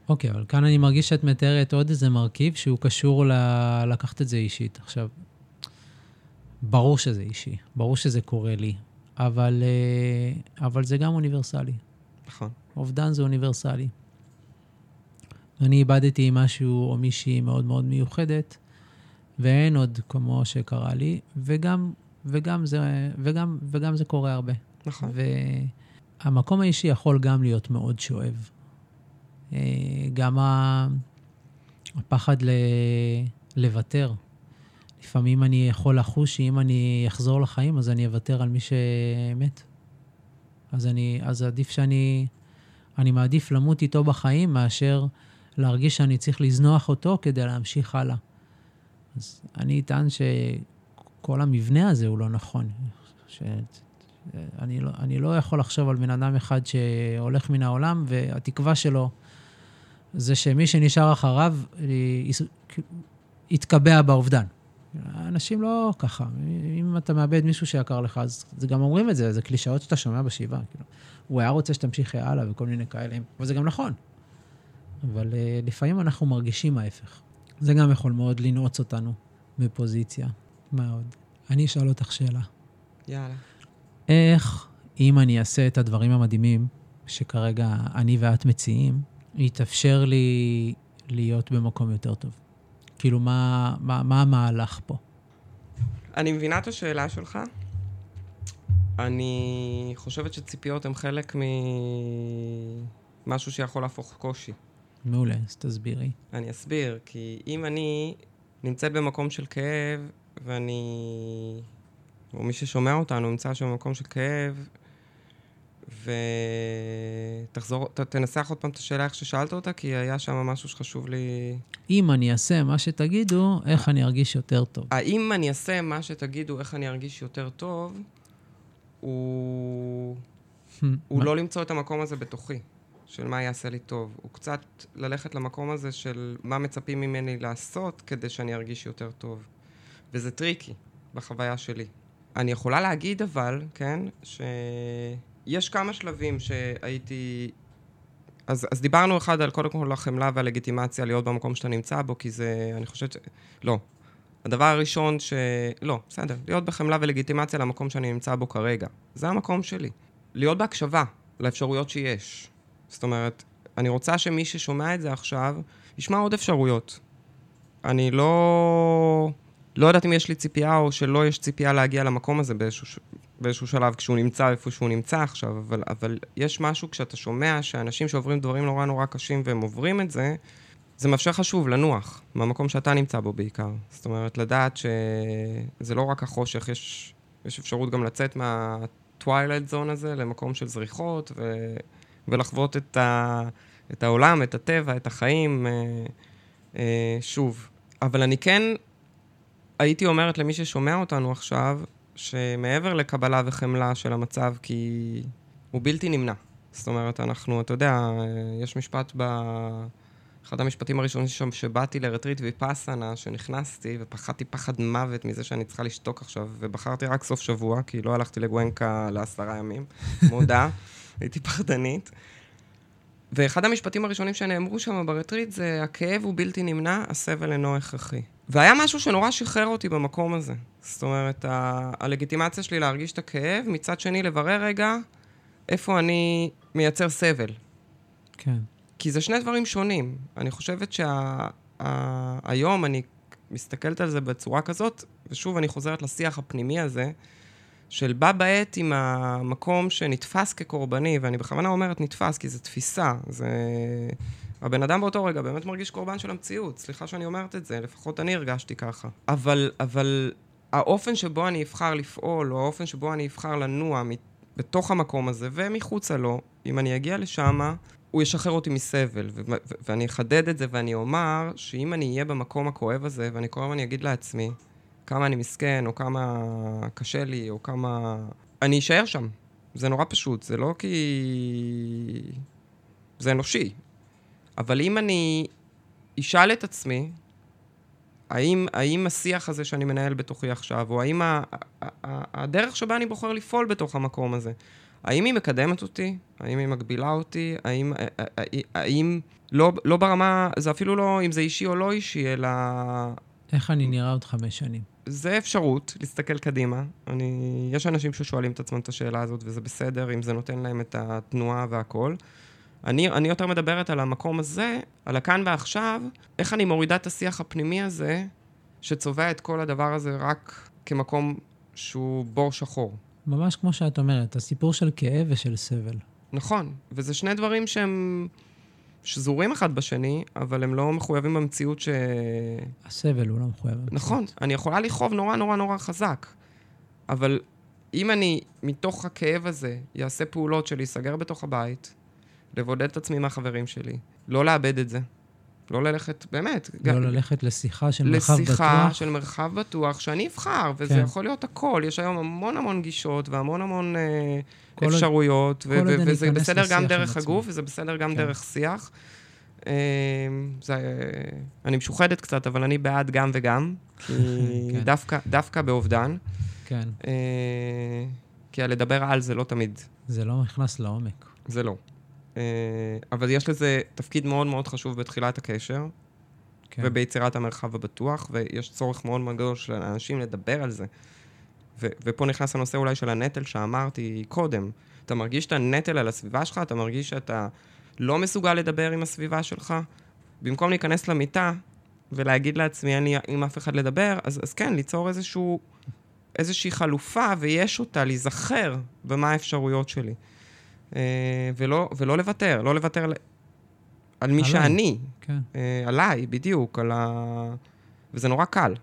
אוקיי, אבל כאן אני מרגיש שאת מתארת עוד איזה מרכיב שהוא קשור ל... לקחת את זה אישית. עכשיו, ברור שזה אישי, ברור שזה קורה לי, אבל, אה, אבל זה גם אוניברסלי. נכון. אובדן זה אוניברסלי. אני איבדתי משהו או מישהי מאוד מאוד מיוחדת, ואין עוד כמו שקרה לי, וגם, וגם, זה, וגם, וגם זה קורה הרבה. נכון. והמקום האישי יכול גם להיות מאוד שואב. אה, גם הפחד ל... לוותר. לפעמים אני יכול לחוש שאם אני אחזור לחיים, אז אני אוותר על מי שמת. אז, אני, אז עדיף שאני... אני מעדיף למות איתו בחיים מאשר להרגיש שאני צריך לזנוח אותו כדי להמשיך הלאה. אז אני אטען שכל המבנה הזה הוא לא נכון. ש... אני לא, אני לא יכול לחשוב על בן אדם אחד שהולך מן העולם, והתקווה שלו זה שמי שנשאר אחריו יס- יתקבע באובדן. אנשים לא ככה. אם אתה מאבד מישהו שיקר לך, אז זה גם אומרים את זה, זה קלישאות שאתה שומע בשבעה. כאילו, הוא היה רוצה שתמשיכי הלאה וכל מיני כאלה, וזה גם נכון. אבל uh, לפעמים אנחנו מרגישים ההפך. זה גם יכול מאוד לנעוץ אותנו בפוזיציה. מה עוד? אני אשאל אותך שאלה. יאללה. איך, אם אני אעשה את הדברים המדהימים שכרגע אני ואת מציעים, יתאפשר לי להיות במקום יותר טוב? כאילו, מה, מה, מה המהלך פה? אני מבינה את השאלה שלך. אני חושבת שציפיות הן חלק ממשהו שיכול להפוך קושי. מעולה, אז תסבירי. אני אסביר, כי אם אני נמצאת במקום של כאב, ואני... או מי ששומע אותנו נמצא שם במקום של כאב, ותחזור, ת, תנסח עוד פעם את השאלה איך ששאלת אותה, כי היה שם משהו שחשוב לי... אם אני אעשה מה שתגידו, איך אני ארגיש יותר טוב? האם אני אעשה מה שתגידו, איך אני ארגיש יותר טוב, הוא... <laughs> הוא לא למצוא את המקום הזה בתוכי, של מה יעשה לי טוב. הוא קצת ללכת למקום הזה של מה מצפים ממני לעשות כדי שאני ארגיש יותר טוב. וזה tricky בחוויה שלי. אני יכולה להגיד אבל, כן, שיש כמה שלבים שהייתי... אז, אז דיברנו אחד על קודם כל החמלה והלגיטימציה להיות במקום שאתה נמצא בו, כי זה, אני חושבת ש... לא. הדבר הראשון ש... לא, בסדר. להיות בחמלה ולגיטימציה למקום שאני נמצא בו כרגע. זה המקום שלי. להיות בהקשבה לאפשרויות שיש. זאת אומרת, אני רוצה שמי ששומע את זה עכשיו, ישמע עוד אפשרויות. אני לא... לא יודעת אם יש לי ציפייה או שלא יש ציפייה להגיע למקום הזה באיזשהו, באיזשהו שלב, כשהוא נמצא איפה שהוא נמצא עכשיו, אבל, אבל יש משהו כשאתה שומע שאנשים שעוברים דברים נורא נורא קשים והם עוברים את זה, זה מאפשר לך שוב לנוח, מהמקום שאתה נמצא בו בעיקר. זאת אומרת, לדעת שזה לא רק החושך, יש, יש אפשרות גם לצאת מה-twilight zone הזה למקום של זריחות, ו, ולחוות את, ה, את העולם, את הטבע, את החיים, אה, אה, שוב. אבל אני כן הייתי אומרת למי ששומע אותנו עכשיו, שמעבר לקבלה וחמלה של המצב, כי הוא בלתי נמנע. זאת אומרת, אנחנו, אתה יודע, יש משפט ב... אחד המשפטים הראשונים שם, שבאתי לרטריט ויפאסנה, שנכנסתי ופחדתי פחד מוות מזה שאני צריכה לשתוק עכשיו, ובחרתי רק סוף שבוע, כי לא הלכתי לגואנקה לעשרה ימים, מודה, <laughs> הייתי פחדנית. ואחד המשפטים הראשונים שנאמרו שם ברטריט זה, הכאב הוא בלתי נמנע, הסבל אינו הכרחי. והיה משהו שנורא שחרר אותי במקום הזה. זאת אומרת, ה- הלגיטימציה שלי להרגיש את הכאב, מצד שני לברר רגע איפה אני מייצר סבל. כן. כי זה שני דברים שונים. אני חושבת שהיום שה- אני מסתכלת על זה בצורה כזאת, ושוב, אני חוזרת לשיח הפנימי הזה, של בה בעת עם המקום שנתפס כקורבני, ואני בכוונה אומרת נתפס, כי זו תפיסה. זה... הבן אדם באותו רגע באמת מרגיש קורבן של המציאות. סליחה שאני אומרת את זה, לפחות אני הרגשתי ככה. אבל, אבל האופן שבו אני אבחר לפעול, או האופן שבו אני אבחר לנוע בתוך המקום הזה ומחוצה לו, אם אני אגיע לשם, הוא ישחרר אותי מסבל. ו- ו- ואני אחדד את זה ואני אומר שאם אני אהיה במקום הכואב הזה, ואני כל הזמן אגיד לעצמי כמה אני מסכן, או כמה קשה לי, או כמה... אני אשאר שם. זה נורא פשוט, זה לא כי... זה אנושי. אבל אם אני אשאל את עצמי, האם, האם השיח הזה שאני מנהל בתוכי עכשיו, או האם ה, ה, ה, הדרך שבה אני בוחר לפעול בתוך המקום הזה, האם היא מקדמת אותי? האם היא מגבילה אותי? האם, האם לא, לא ברמה, זה אפילו לא אם זה אישי או לא אישי, אלא... איך אני נראה עוד חמש שנים? זה אפשרות להסתכל קדימה. אני, יש אנשים ששואלים את עצמם את השאלה הזאת, וזה בסדר, אם זה נותן להם את התנועה והכול. אני, אני יותר מדברת על המקום הזה, על הכאן ועכשיו, איך אני מורידה את השיח הפנימי הזה, שצובע את כל הדבר הזה רק כמקום שהוא בור שחור. ממש כמו שאת אומרת, הסיפור של כאב ושל סבל. נכון, וזה שני דברים שהם שזורים אחד בשני, אבל הם לא מחויבים במציאות ש... הסבל הוא לא מחויב במציאות. נכון, אני יכולה לכאוב נורא נורא נורא חזק, אבל אם אני, מתוך הכאב הזה, אעשה פעולות של להיסגר בתוך הבית, לבודד את עצמי מהחברים שלי, לא לאבד את זה. לא ללכת, באמת. לא גם, ללכת לשיחה של מרחב בטוח. לשיחה של מרחב בטוח, שאני אבחר, וזה כן. יכול להיות הכל. יש היום המון המון גישות והמון המון אה, אפשרויות, ו- ו- וזה בסדר גם דרך הגוף, וזה בסדר גם כן. דרך שיח. אה, זה, אני משוחדת קצת, אבל אני בעד גם וגם, כי <laughs> כן. דווקא, דווקא באובדן. כן. אה, כי הלדבר על זה לא תמיד. זה לא נכנס לעומק. זה לא. אה, אבל יש לזה תפקיד מאוד מאוד חשוב בתחילת הקשר, כן. וביצירת המרחב הבטוח, ויש צורך מאוד מאוד גדול של אנשים לדבר על זה. ו- ופה נכנס הנושא אולי של הנטל שאמרתי קודם. אתה מרגיש את הנטל על הסביבה שלך, אתה מרגיש שאתה לא מסוגל לדבר עם הסביבה שלך. במקום להיכנס למיטה ולהגיד לעצמי, אין לי עם אף אחד לדבר, אז, אז כן, ליצור איזשהו, איזושהי חלופה, ויש אותה, להיזכר במה האפשרויות שלי. אה, ולא, ולא לוותר, לא לוותר על מי עליי. שאני. כן. אה, עליי, בדיוק, על ה... וזה נורא קל.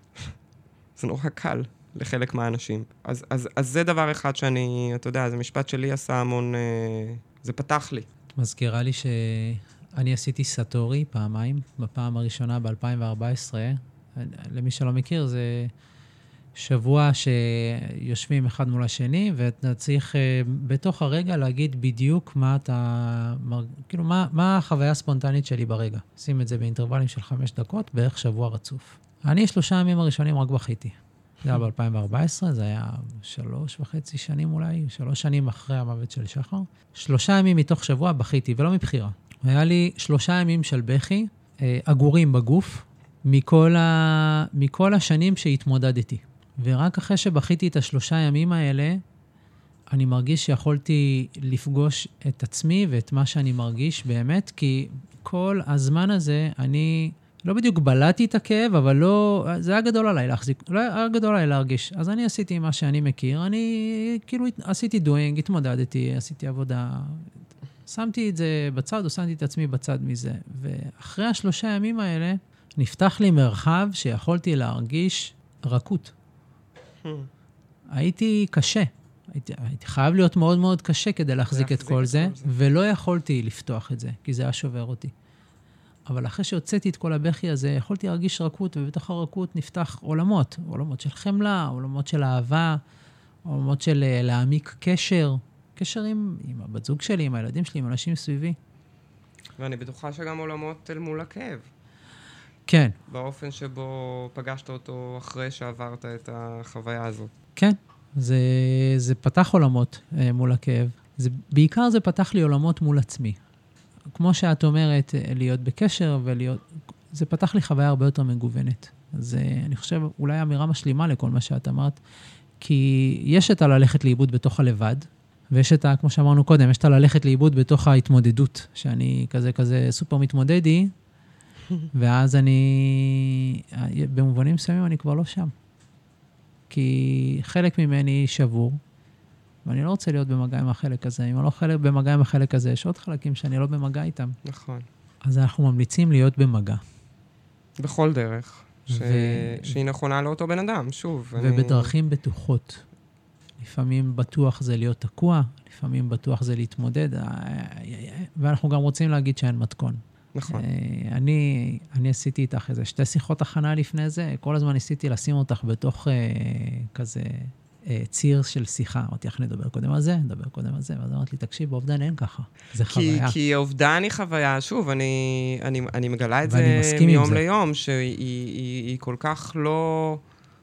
<laughs> זה נורא קל לחלק מהאנשים. אז, אז, אז זה דבר אחד שאני, אתה יודע, זה משפט שלי עשה המון... אה, זה פתח לי. מזכירה לי שאני עשיתי סאטורי פעמיים, בפעם הראשונה ב-2014. למי שלא מכיר, זה שבוע שיושבים אחד מול השני, ואתה צריך בתוך הרגע להגיד בדיוק מה אתה... כאילו, מה, מה החוויה הספונטנית שלי ברגע. שים את זה באינטרוולים של חמש דקות, בערך שבוע רצוף. אני שלושה ימים הראשונים רק בכיתי. זה היה ב-2014, זה היה שלוש וחצי שנים אולי, שלוש שנים אחרי המוות של שחר. שלושה ימים מתוך שבוע בכיתי, ולא מבחירה. היה לי שלושה ימים של בכי, אה, עגורים בגוף, מכל, ה... מכל השנים שהתמודדתי. ורק אחרי שבכיתי את השלושה ימים האלה, אני מרגיש שיכולתי לפגוש את עצמי ואת מה שאני מרגיש באמת, כי כל הזמן הזה אני לא בדיוק בלעתי את הכאב, אבל לא... זה היה גדול עליי להחזיק, לא היה גדול עליי להרגיש. אז אני עשיתי מה שאני מכיר, אני כאילו עשיתי דואינג, התמודדתי, עשיתי עבודה, שמתי את זה בצד, או שמתי את עצמי בצד מזה. ואחרי השלושה ימים האלה, נפתח לי מרחב שיכולתי להרגיש רכות. הייתי קשה. הייתי, הייתי חייב להיות מאוד מאוד קשה כדי להחזיק את כל זה, זה, ולא יכולתי לפתוח את זה, כי זה היה שובר אותי. אבל אחרי שהוצאתי את כל הבכי הזה, יכולתי להרגיש רכות, ובתוך הרכות נפתח עולמות. עולמות של חמלה, עולמות של אהבה, עולמות של אה, להעמיק קשר. קשר עם, עם הבת זוג שלי, עם הילדים שלי, עם אנשים סביבי. ואני בטוחה שגם עולמות אל מול הכאב. כן. באופן שבו פגשת אותו אחרי שעברת את החוויה הזאת. כן, זה, זה פתח עולמות אה, מול הכאב. זה, בעיקר זה פתח לי עולמות מול עצמי. כמו שאת אומרת, אה, להיות בקשר ולהיות... זה פתח לי חוויה הרבה יותר מגוונת. אז אה, אני חושב, אולי אמירה משלימה לכל מה שאת אמרת, כי יש את הללכת לאיבוד בתוך הלבד, ויש את ה... כמו שאמרנו קודם, יש את הללכת לאיבוד בתוך ההתמודדות, שאני כזה כזה סופר מתמודדי, ואז אני... במובנים מסוימים אני כבר לא שם. כי חלק ממני שבור, ואני לא רוצה להיות במגע עם החלק הזה. אם אני לא חלק, במגע עם החלק הזה, יש עוד חלקים שאני לא במגע איתם. נכון. אז אנחנו ממליצים להיות במגע. בכל דרך. ש... ו... שהיא נכונה לאותו בן אדם, שוב. ובדרכים אני... בטוחות. לפעמים בטוח זה להיות תקוע, לפעמים בטוח זה להתמודד, ואנחנו גם רוצים להגיד שאין מתכון. נכון. אני, אני עשיתי איתך איזה שתי שיחות הכנה לפני זה, כל הזמן ניסיתי לשים אותך בתוך אה, כזה אה, ציר של שיחה. אמרתי לך, נדבר קודם על זה, נדבר קודם על זה, ואז אמרתי לי, תקשיב, באובדן אין ככה, זה כי, חוויה. כי אובדן היא חוויה, שוב, אני, אני, אני מגלה את זה מיום ליום, שהיא היא, היא כל כך לא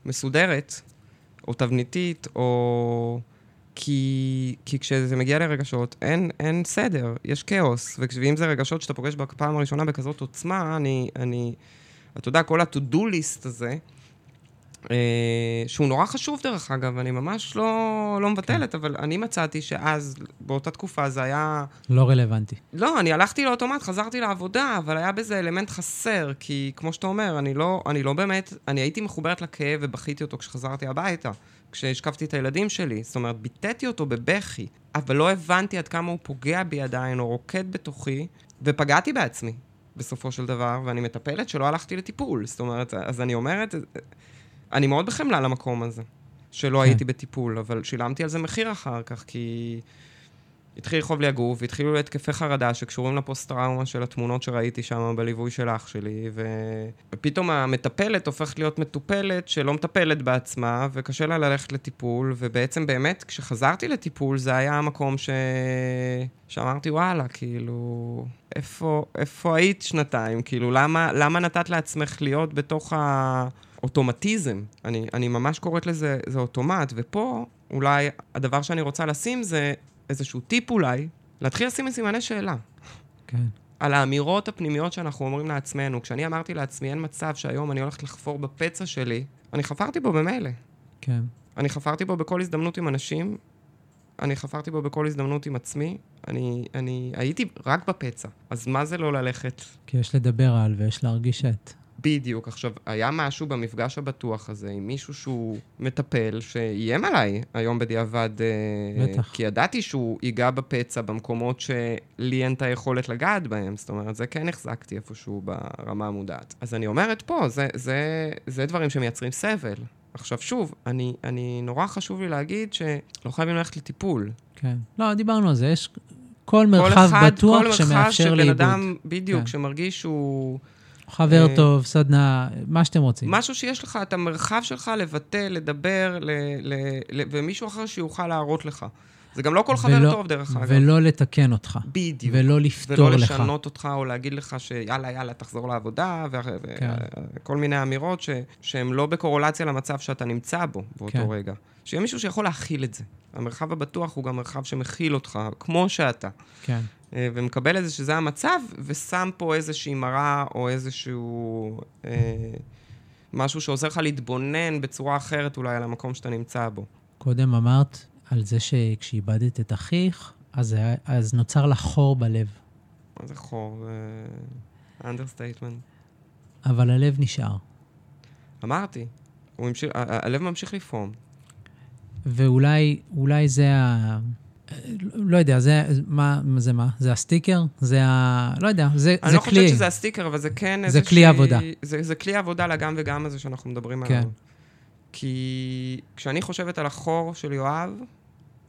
מסודרת, או תבניתית, או... כי, כי כשזה מגיע לרגשות, אין, אין סדר, יש כאוס. ואם זה רגשות שאתה פוגש בפעם הראשונה בכזאת עוצמה, אני, אני, אתה יודע, כל ה-to-do list הזה, שהוא נורא חשוב דרך אגב, אני ממש לא, לא מבטלת, כן. אבל אני מצאתי שאז, באותה תקופה זה היה... לא רלוונטי. לא, אני הלכתי לאוטומט, חזרתי לעבודה, אבל היה בזה אלמנט חסר, כי כמו שאתה אומר, אני לא, אני לא באמת, אני הייתי מחוברת לכאב ובכיתי אותו כשחזרתי הביתה, כשהשקפתי את הילדים שלי. זאת אומרת, ביטאתי אותו בבכי, אבל לא הבנתי עד כמה הוא פוגע בי עדיין, או רוקד בתוכי, ופגעתי בעצמי. בסופו של דבר, ואני מטפלת שלא הלכתי לטיפול. זאת אומרת, אז אני אומרת, אני מאוד בחמלה למקום הזה, שלא כן. הייתי בטיפול, אבל שילמתי על זה מחיר אחר כך, כי התחיל לכאוב לי הגוף, והתחילו התקפי חרדה שקשורים לפוסט-טראומה של התמונות שראיתי שם בליווי של אח שלי, ו... ופתאום המטפלת הופכת להיות מטופלת שלא מטפלת בעצמה, וקשה לה ללכת לטיפול, ובעצם באמת, כשחזרתי לטיפול, זה היה המקום ש... שאמרתי, וואלה, כאילו, איפה, איפה היית שנתיים? כאילו, למה, למה נתת לעצמך להיות בתוך ה... אוטומטיזם. אני, אני ממש קוראת לזה, זה אוטומט, ופה אולי הדבר שאני רוצה לשים זה איזשהו טיפ אולי, להתחיל לשים סימני שאלה. כן. על האמירות הפנימיות שאנחנו אומרים לעצמנו. כשאני אמרתי לעצמי, אין מצב שהיום אני הולכת לחפור בפצע שלי, אני חפרתי בו במילא. כן. אני חפרתי בו בכל הזדמנות עם אנשים, אני חפרתי בו בכל הזדמנות עם עצמי, אני, אני הייתי רק בפצע. אז מה זה לא ללכת? כי יש לדבר על ויש להרגיש את. בדיוק. עכשיו, היה משהו במפגש הבטוח הזה עם מישהו שהוא מטפל, שאיים עליי היום בדיעבד. אה, בטח. כי ידעתי שהוא ייגע בפצע במקומות שלי אין את היכולת לגעת בהם. זאת אומרת, זה כן החזקתי איפשהו ברמה המודעת. אז אני אומרת פה, זה, זה, זה דברים שמייצרים סבל. עכשיו, שוב, אני, אני, נורא חשוב לי להגיד שלא חייבים ללכת לטיפול. כן. לא, דיברנו על זה. יש כל מרחב כל אחד, בטוח כל שמאפשר לאיבוד. כל מרחב שבן אדם, בדיוק, כן. שמרגיש שהוא... חבר אה, טוב, סדנה, מה שאתם רוצים. משהו שיש לך, את המרחב שלך לבטא, לדבר, ל, ל, ל, ומישהו אחר שיוכל להראות לך. זה גם לא כל חבר ולא- טוב, דרך אגב. ולא לתקן אותך. בדיוק. ולא לפתור ולא לך. לשנות אותך או להגיד לך שיאללה, יאללה, תחזור לעבודה, כן. וכל מיני אמירות ש- שהן לא בקורולציה למצב שאתה נמצא בו באותו כן. רגע. שיהיה מישהו שיכול להכיל את זה. המרחב הבטוח הוא גם מרחב שמכיל אותך, כמו שאתה. כן. אה, ומקבל את זה שזה המצב, ושם פה איזושהי מראה או איזשהו... אה, משהו שעוזר לך להתבונן בצורה אחרת אולי על המקום שאתה נמצא בו. קודם אמרת על זה שכשאיבדת את אחיך, אז, היה, אז נוצר לך חור בלב, מה זה חור? זה understatement. אבל הלב נשאר. אמרתי, ה- הלב ממשיך לפעום. ואולי אולי זה ה... לא יודע, זה מה זה מה? זה הסטיקר? זה ה... לא יודע, זה, אני זה לא כלי. חושבת שזה הסטיקר, אבל זה כן זה איזושהי... כלי עבודה. זה, זה כלי עבודה לגם וגם הזה שאנחנו מדברים כן. עליו. כי כשאני חושבת על החור של יואב,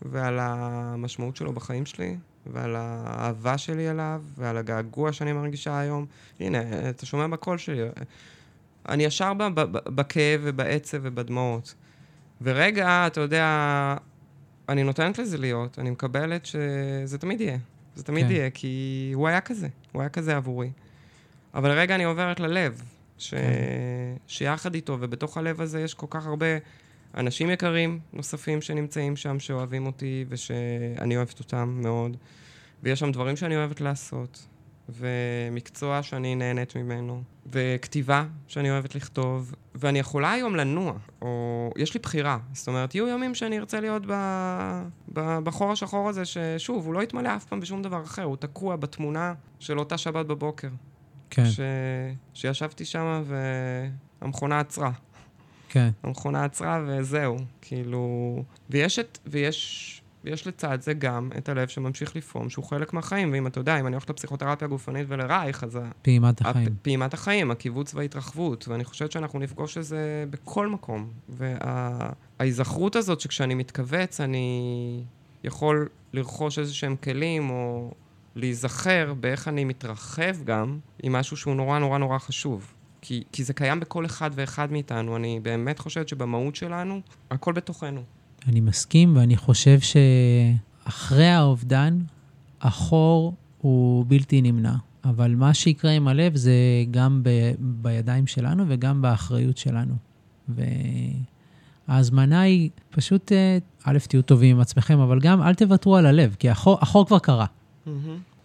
ועל המשמעות שלו בחיים שלי, ועל האהבה שלי אליו, ועל הגעגוע שאני מרגישה היום, הנה, אתה שומע בקול שלי. אני ישר ב- ב- בכאב ובעצב ובדמעות. ורגע, אתה יודע, אני נותנת לזה להיות, אני מקבלת שזה תמיד יהיה. זה תמיד כן. יהיה, כי הוא היה כזה, הוא היה כזה עבורי. אבל רגע אני עוברת ללב, ש... כן. שיחד איתו, ובתוך הלב הזה יש כל כך הרבה אנשים יקרים נוספים שנמצאים שם, שאוהבים אותי, ושאני אוהבת אותם מאוד. ויש שם דברים שאני אוהבת לעשות, ומקצוע שאני נהנית ממנו, וכתיבה שאני אוהבת לכתוב, ואני יכולה היום לנוע, או יש לי בחירה. זאת אומרת, יהיו ימים שאני ארצה להיות ב... ב... בחור השחור הזה, ששוב, הוא לא יתמלא אף פעם בשום דבר אחר, הוא תקוע בתמונה של אותה שבת בבוקר. כן, ש... שישבתי שם והמכונה עצרה. כן, המכונה עצרה וזהו, כאילו... ויש, את, ויש, ויש לצד זה גם את הלב שממשיך לפעום, שהוא חלק מהחיים, ואם אתה יודע, אם אני הולכת לפסיכותרפיה הגופנית ולרייך, אז פעימת הפ- החיים. פעימת החיים, הקיבוץ וההתרחבות, ואני חושבת שאנחנו נפגוש את זה בכל מקום. וההיזכרות הזאת שכשאני מתכווץ, אני יכול לרכוש איזה שהם כלים, או להיזכר באיך אני מתרחב גם, עם משהו שהוא נורא נורא נורא חשוב. כי, כי זה קיים בכל אחד ואחד מאיתנו. אני באמת חושבת שבמהות שלנו, הכל בתוכנו. אני מסכים, ואני חושב שאחרי האובדן, החור הוא בלתי נמנע. אבל מה שיקרה עם הלב זה גם ב, בידיים שלנו וגם באחריות שלנו. וההזמנה היא פשוט, אה, א', תהיו טובים עם עצמכם, אבל גם אל תוותרו על הלב, כי החור, החור כבר קרה.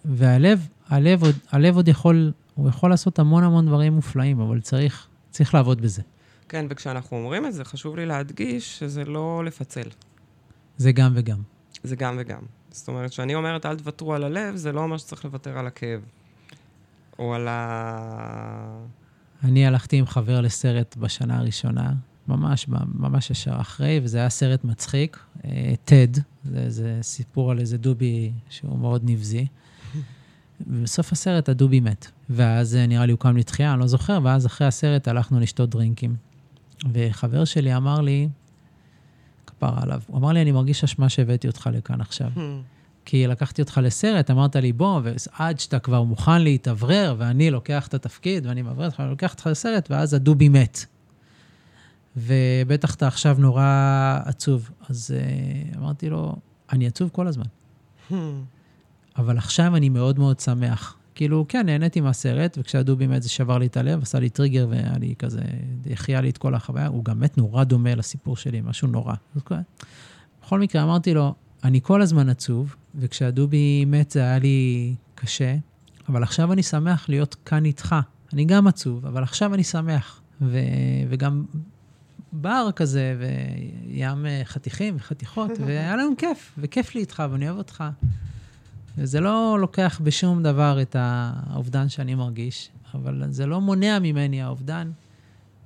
והלב, הלב עוד, הלב עוד יכול, הוא יכול לעשות המון המון דברים מופלאים, אבל צריך, צריך לעבוד בזה. כן, וכשאנחנו אומרים את זה, חשוב לי להדגיש שזה לא לפצל. זה גם וגם. זה גם וגם. זאת אומרת, כשאני אומרת אל תוותרו על הלב, זה לא אומר שצריך לוותר על הכאב. או על ה... אני הלכתי עם חבר לסרט בשנה הראשונה, ממש, ממש ישר אחרי, וזה היה סרט מצחיק, טד, זה, זה סיפור על איזה דובי שהוא מאוד נבזי. ובסוף הסרט הדובי מת. ואז אה, נראה לי הוא קם לתחייה, אני לא זוכר, ואז אחרי הסרט הלכנו לשתות דרינקים. וחבר שלי אמר לי, כפרה עליו, הוא אמר לי, אני מרגיש אשמה שהבאתי אותך לכאן עכשיו. כי לקחתי אותך לסרט, אמרת לי, בוא, ועד שאתה כבר מוכן להתאוורר, ואני לוקח את התפקיד, ואני מעביר אותך, אני לוקח אותך לסרט, ואז הדובי מת. ובטח אתה עכשיו נורא עצוב. אז uh, אמרתי לו, אני עצוב כל הזמן. אבל עכשיו אני מאוד מאוד שמח. כאילו, כן, נהניתי מהסרט, וכשהדובי מת זה שבר לי את הלב, עשה לי טריגר, והיה לי כזה, החיה לי את כל החוויה. הוא גם מת נורא דומה לסיפור שלי, משהו נורא. כל- בכל מקרה, אמרתי לו, אני כל הזמן עצוב, וכשהדובי מת זה היה לי קשה, אבל עכשיו אני שמח להיות כאן איתך. אני גם עצוב, אבל עכשיו אני שמח. ו... וגם בר כזה, וים אה, חתיכים וחתיכות, <laughs> והיה לנו כיף, וכיף לי איתך, ואני אוהב אותך. וזה לא לוקח בשום דבר את האובדן שאני מרגיש, אבל זה לא מונע ממני האובדן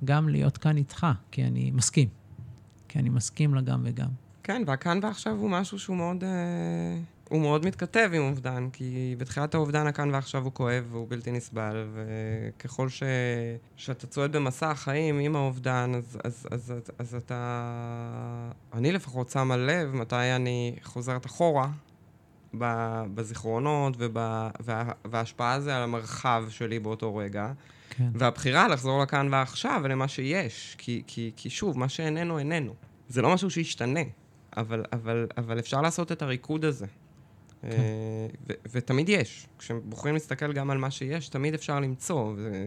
גם להיות כאן איתך, כי אני מסכים. כי אני מסכים לגם וגם. כן, והכאן ועכשיו הוא משהו שהוא מאוד, אה, הוא מאוד מתכתב עם אובדן, כי בתחילת האובדן הכאן ועכשיו הוא כואב והוא בלתי נסבל, וככל ש, שאתה צועד במסע החיים עם האובדן, אז, אז, אז, אז, אז אתה... אני לפחות שמה לב מתי אני חוזרת אחורה. בזיכרונות ובה, וה, וההשפעה הזה על המרחב שלי באותו רגע. כן. והבחירה לחזור לכאן ועכשיו ולמה שיש. כי, כי, כי שוב, מה שאיננו, איננו. זה לא משהו שישתנה. אבל, אבל, אבל אפשר לעשות את הריקוד הזה. כן. אה, ו- ותמיד יש. כשבוחרים להסתכל גם על מה שיש, תמיד אפשר למצוא, וזה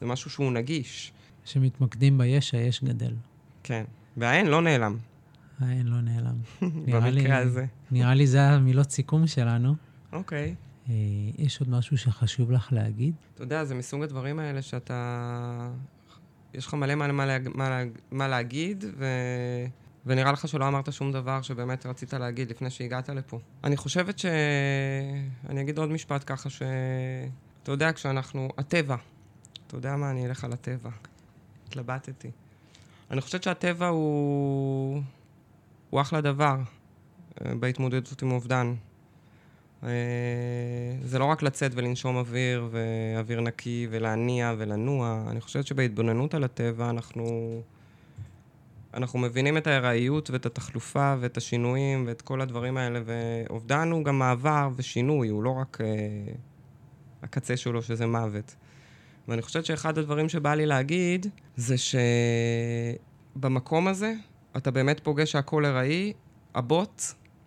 זה משהו שהוא נגיש. כשמתמקדים ביש, היש גדל. כן. והאין לא נעלם, האין לא נעלם. <laughs> נראה לי- במקרה הזה. נראה לי זה המילות סיכום שלנו. אוקיי. אה, יש עוד משהו שחשוב לך להגיד? אתה יודע, זה מסוג הדברים האלה שאתה... יש לך מלא מה, מה. מה. מה להגיד, ו... ונראה לך שלא אמרת שום דבר שבאמת רצית להגיד לפני שהגעת לפה. אני חושבת ש... אני אגיד עוד משפט ככה, ש... אתה יודע, כשאנחנו... הטבע. אתה יודע מה? אני אלך על הטבע. התלבטתי. אני חושבת שהטבע הוא... הוא אחלה דבר אה, בהתמודדות עם אובדן. אה, זה לא רק לצאת ולנשום אוויר, ואוויר נקי, ולהניע ולנוע. אני חושבת שבהתבוננות על הטבע אנחנו, אנחנו מבינים את הארעיות ואת התחלופה ואת השינויים ואת כל הדברים האלה, ואובדן הוא גם מעבר ושינוי, הוא לא רק אה, הקצה שלו שזה מוות. ואני חושבת שאחד הדברים שבא לי להגיד, זה שבמקום הזה אתה באמת פוגש שהכל ארעי, הבוט,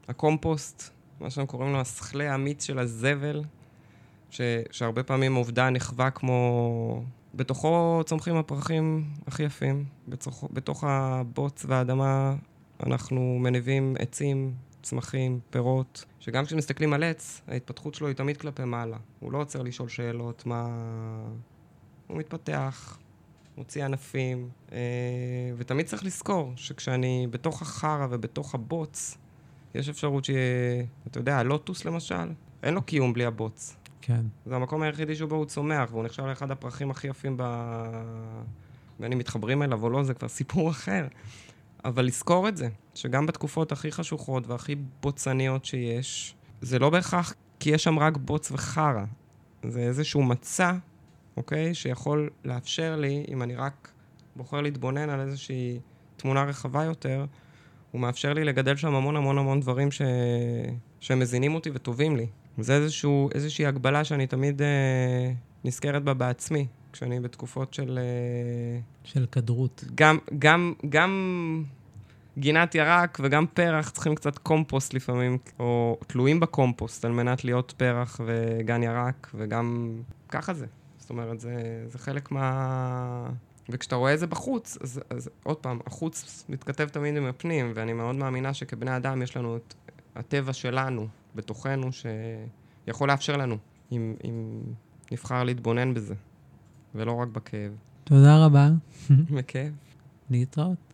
הקומפוסט, מה שהם קוראים לו השכלי האמיץ של הזבל, ש, שהרבה פעמים אובדן נחווה כמו... בתוכו צומחים הפרחים הכי יפים. בתוך, בתוך הבוץ והאדמה אנחנו מניבים עצים, צמחים, פירות, שגם כשמסתכלים על עץ, ההתפתחות שלו היא תמיד כלפי מעלה. הוא לא עוצר לשאול שאלות, מה... הוא מתפתח, מוציא ענפים, אה, ותמיד צריך לזכור שכשאני בתוך החרא ובתוך הבוץ, יש אפשרות שיהיה, אתה יודע, הלוטוס למשל, אין לו קיום בלי הבוץ. כן. זה המקום היחידי שבו הוא צומח, והוא נחשב לאחד הפרחים הכי יפים ב... בין אם מתחברים אליו או לא, זה כבר סיפור <laughs> אחר. אבל לזכור את זה, שגם בתקופות הכי חשוכות והכי בוצניות שיש, זה לא בהכרח כי יש שם רק בוץ וחרא. זה איזשהו מצע, אוקיי? שיכול לאפשר לי, אם אני רק בוחר להתבונן על איזושהי תמונה רחבה יותר, הוא מאפשר לי לגדל שם המון המון המון דברים ש... שמזינים אותי וטובים לי. זה איזשהו, איזושהי הגבלה שאני תמיד אה, נזכרת בה בעצמי, כשאני בתקופות של... אה, של כדרות. גם, גם, גם גינת ירק וגם פרח צריכים קצת קומפוסט לפעמים, או תלויים בקומפוסט על מנת להיות פרח וגן ירק, וגם ככה זה. זאת אומרת, זה, זה חלק מה... וכשאתה רואה את זה בחוץ, אז, אז עוד פעם, החוץ מתכתב תמיד עם הפנים, ואני מאוד מאמינה שכבני אדם יש לנו את הטבע שלנו בתוכנו, שיכול לאפשר לנו, אם, אם נבחר להתבונן בזה, ולא רק בכאב. תודה רבה. בכאב. להתראות.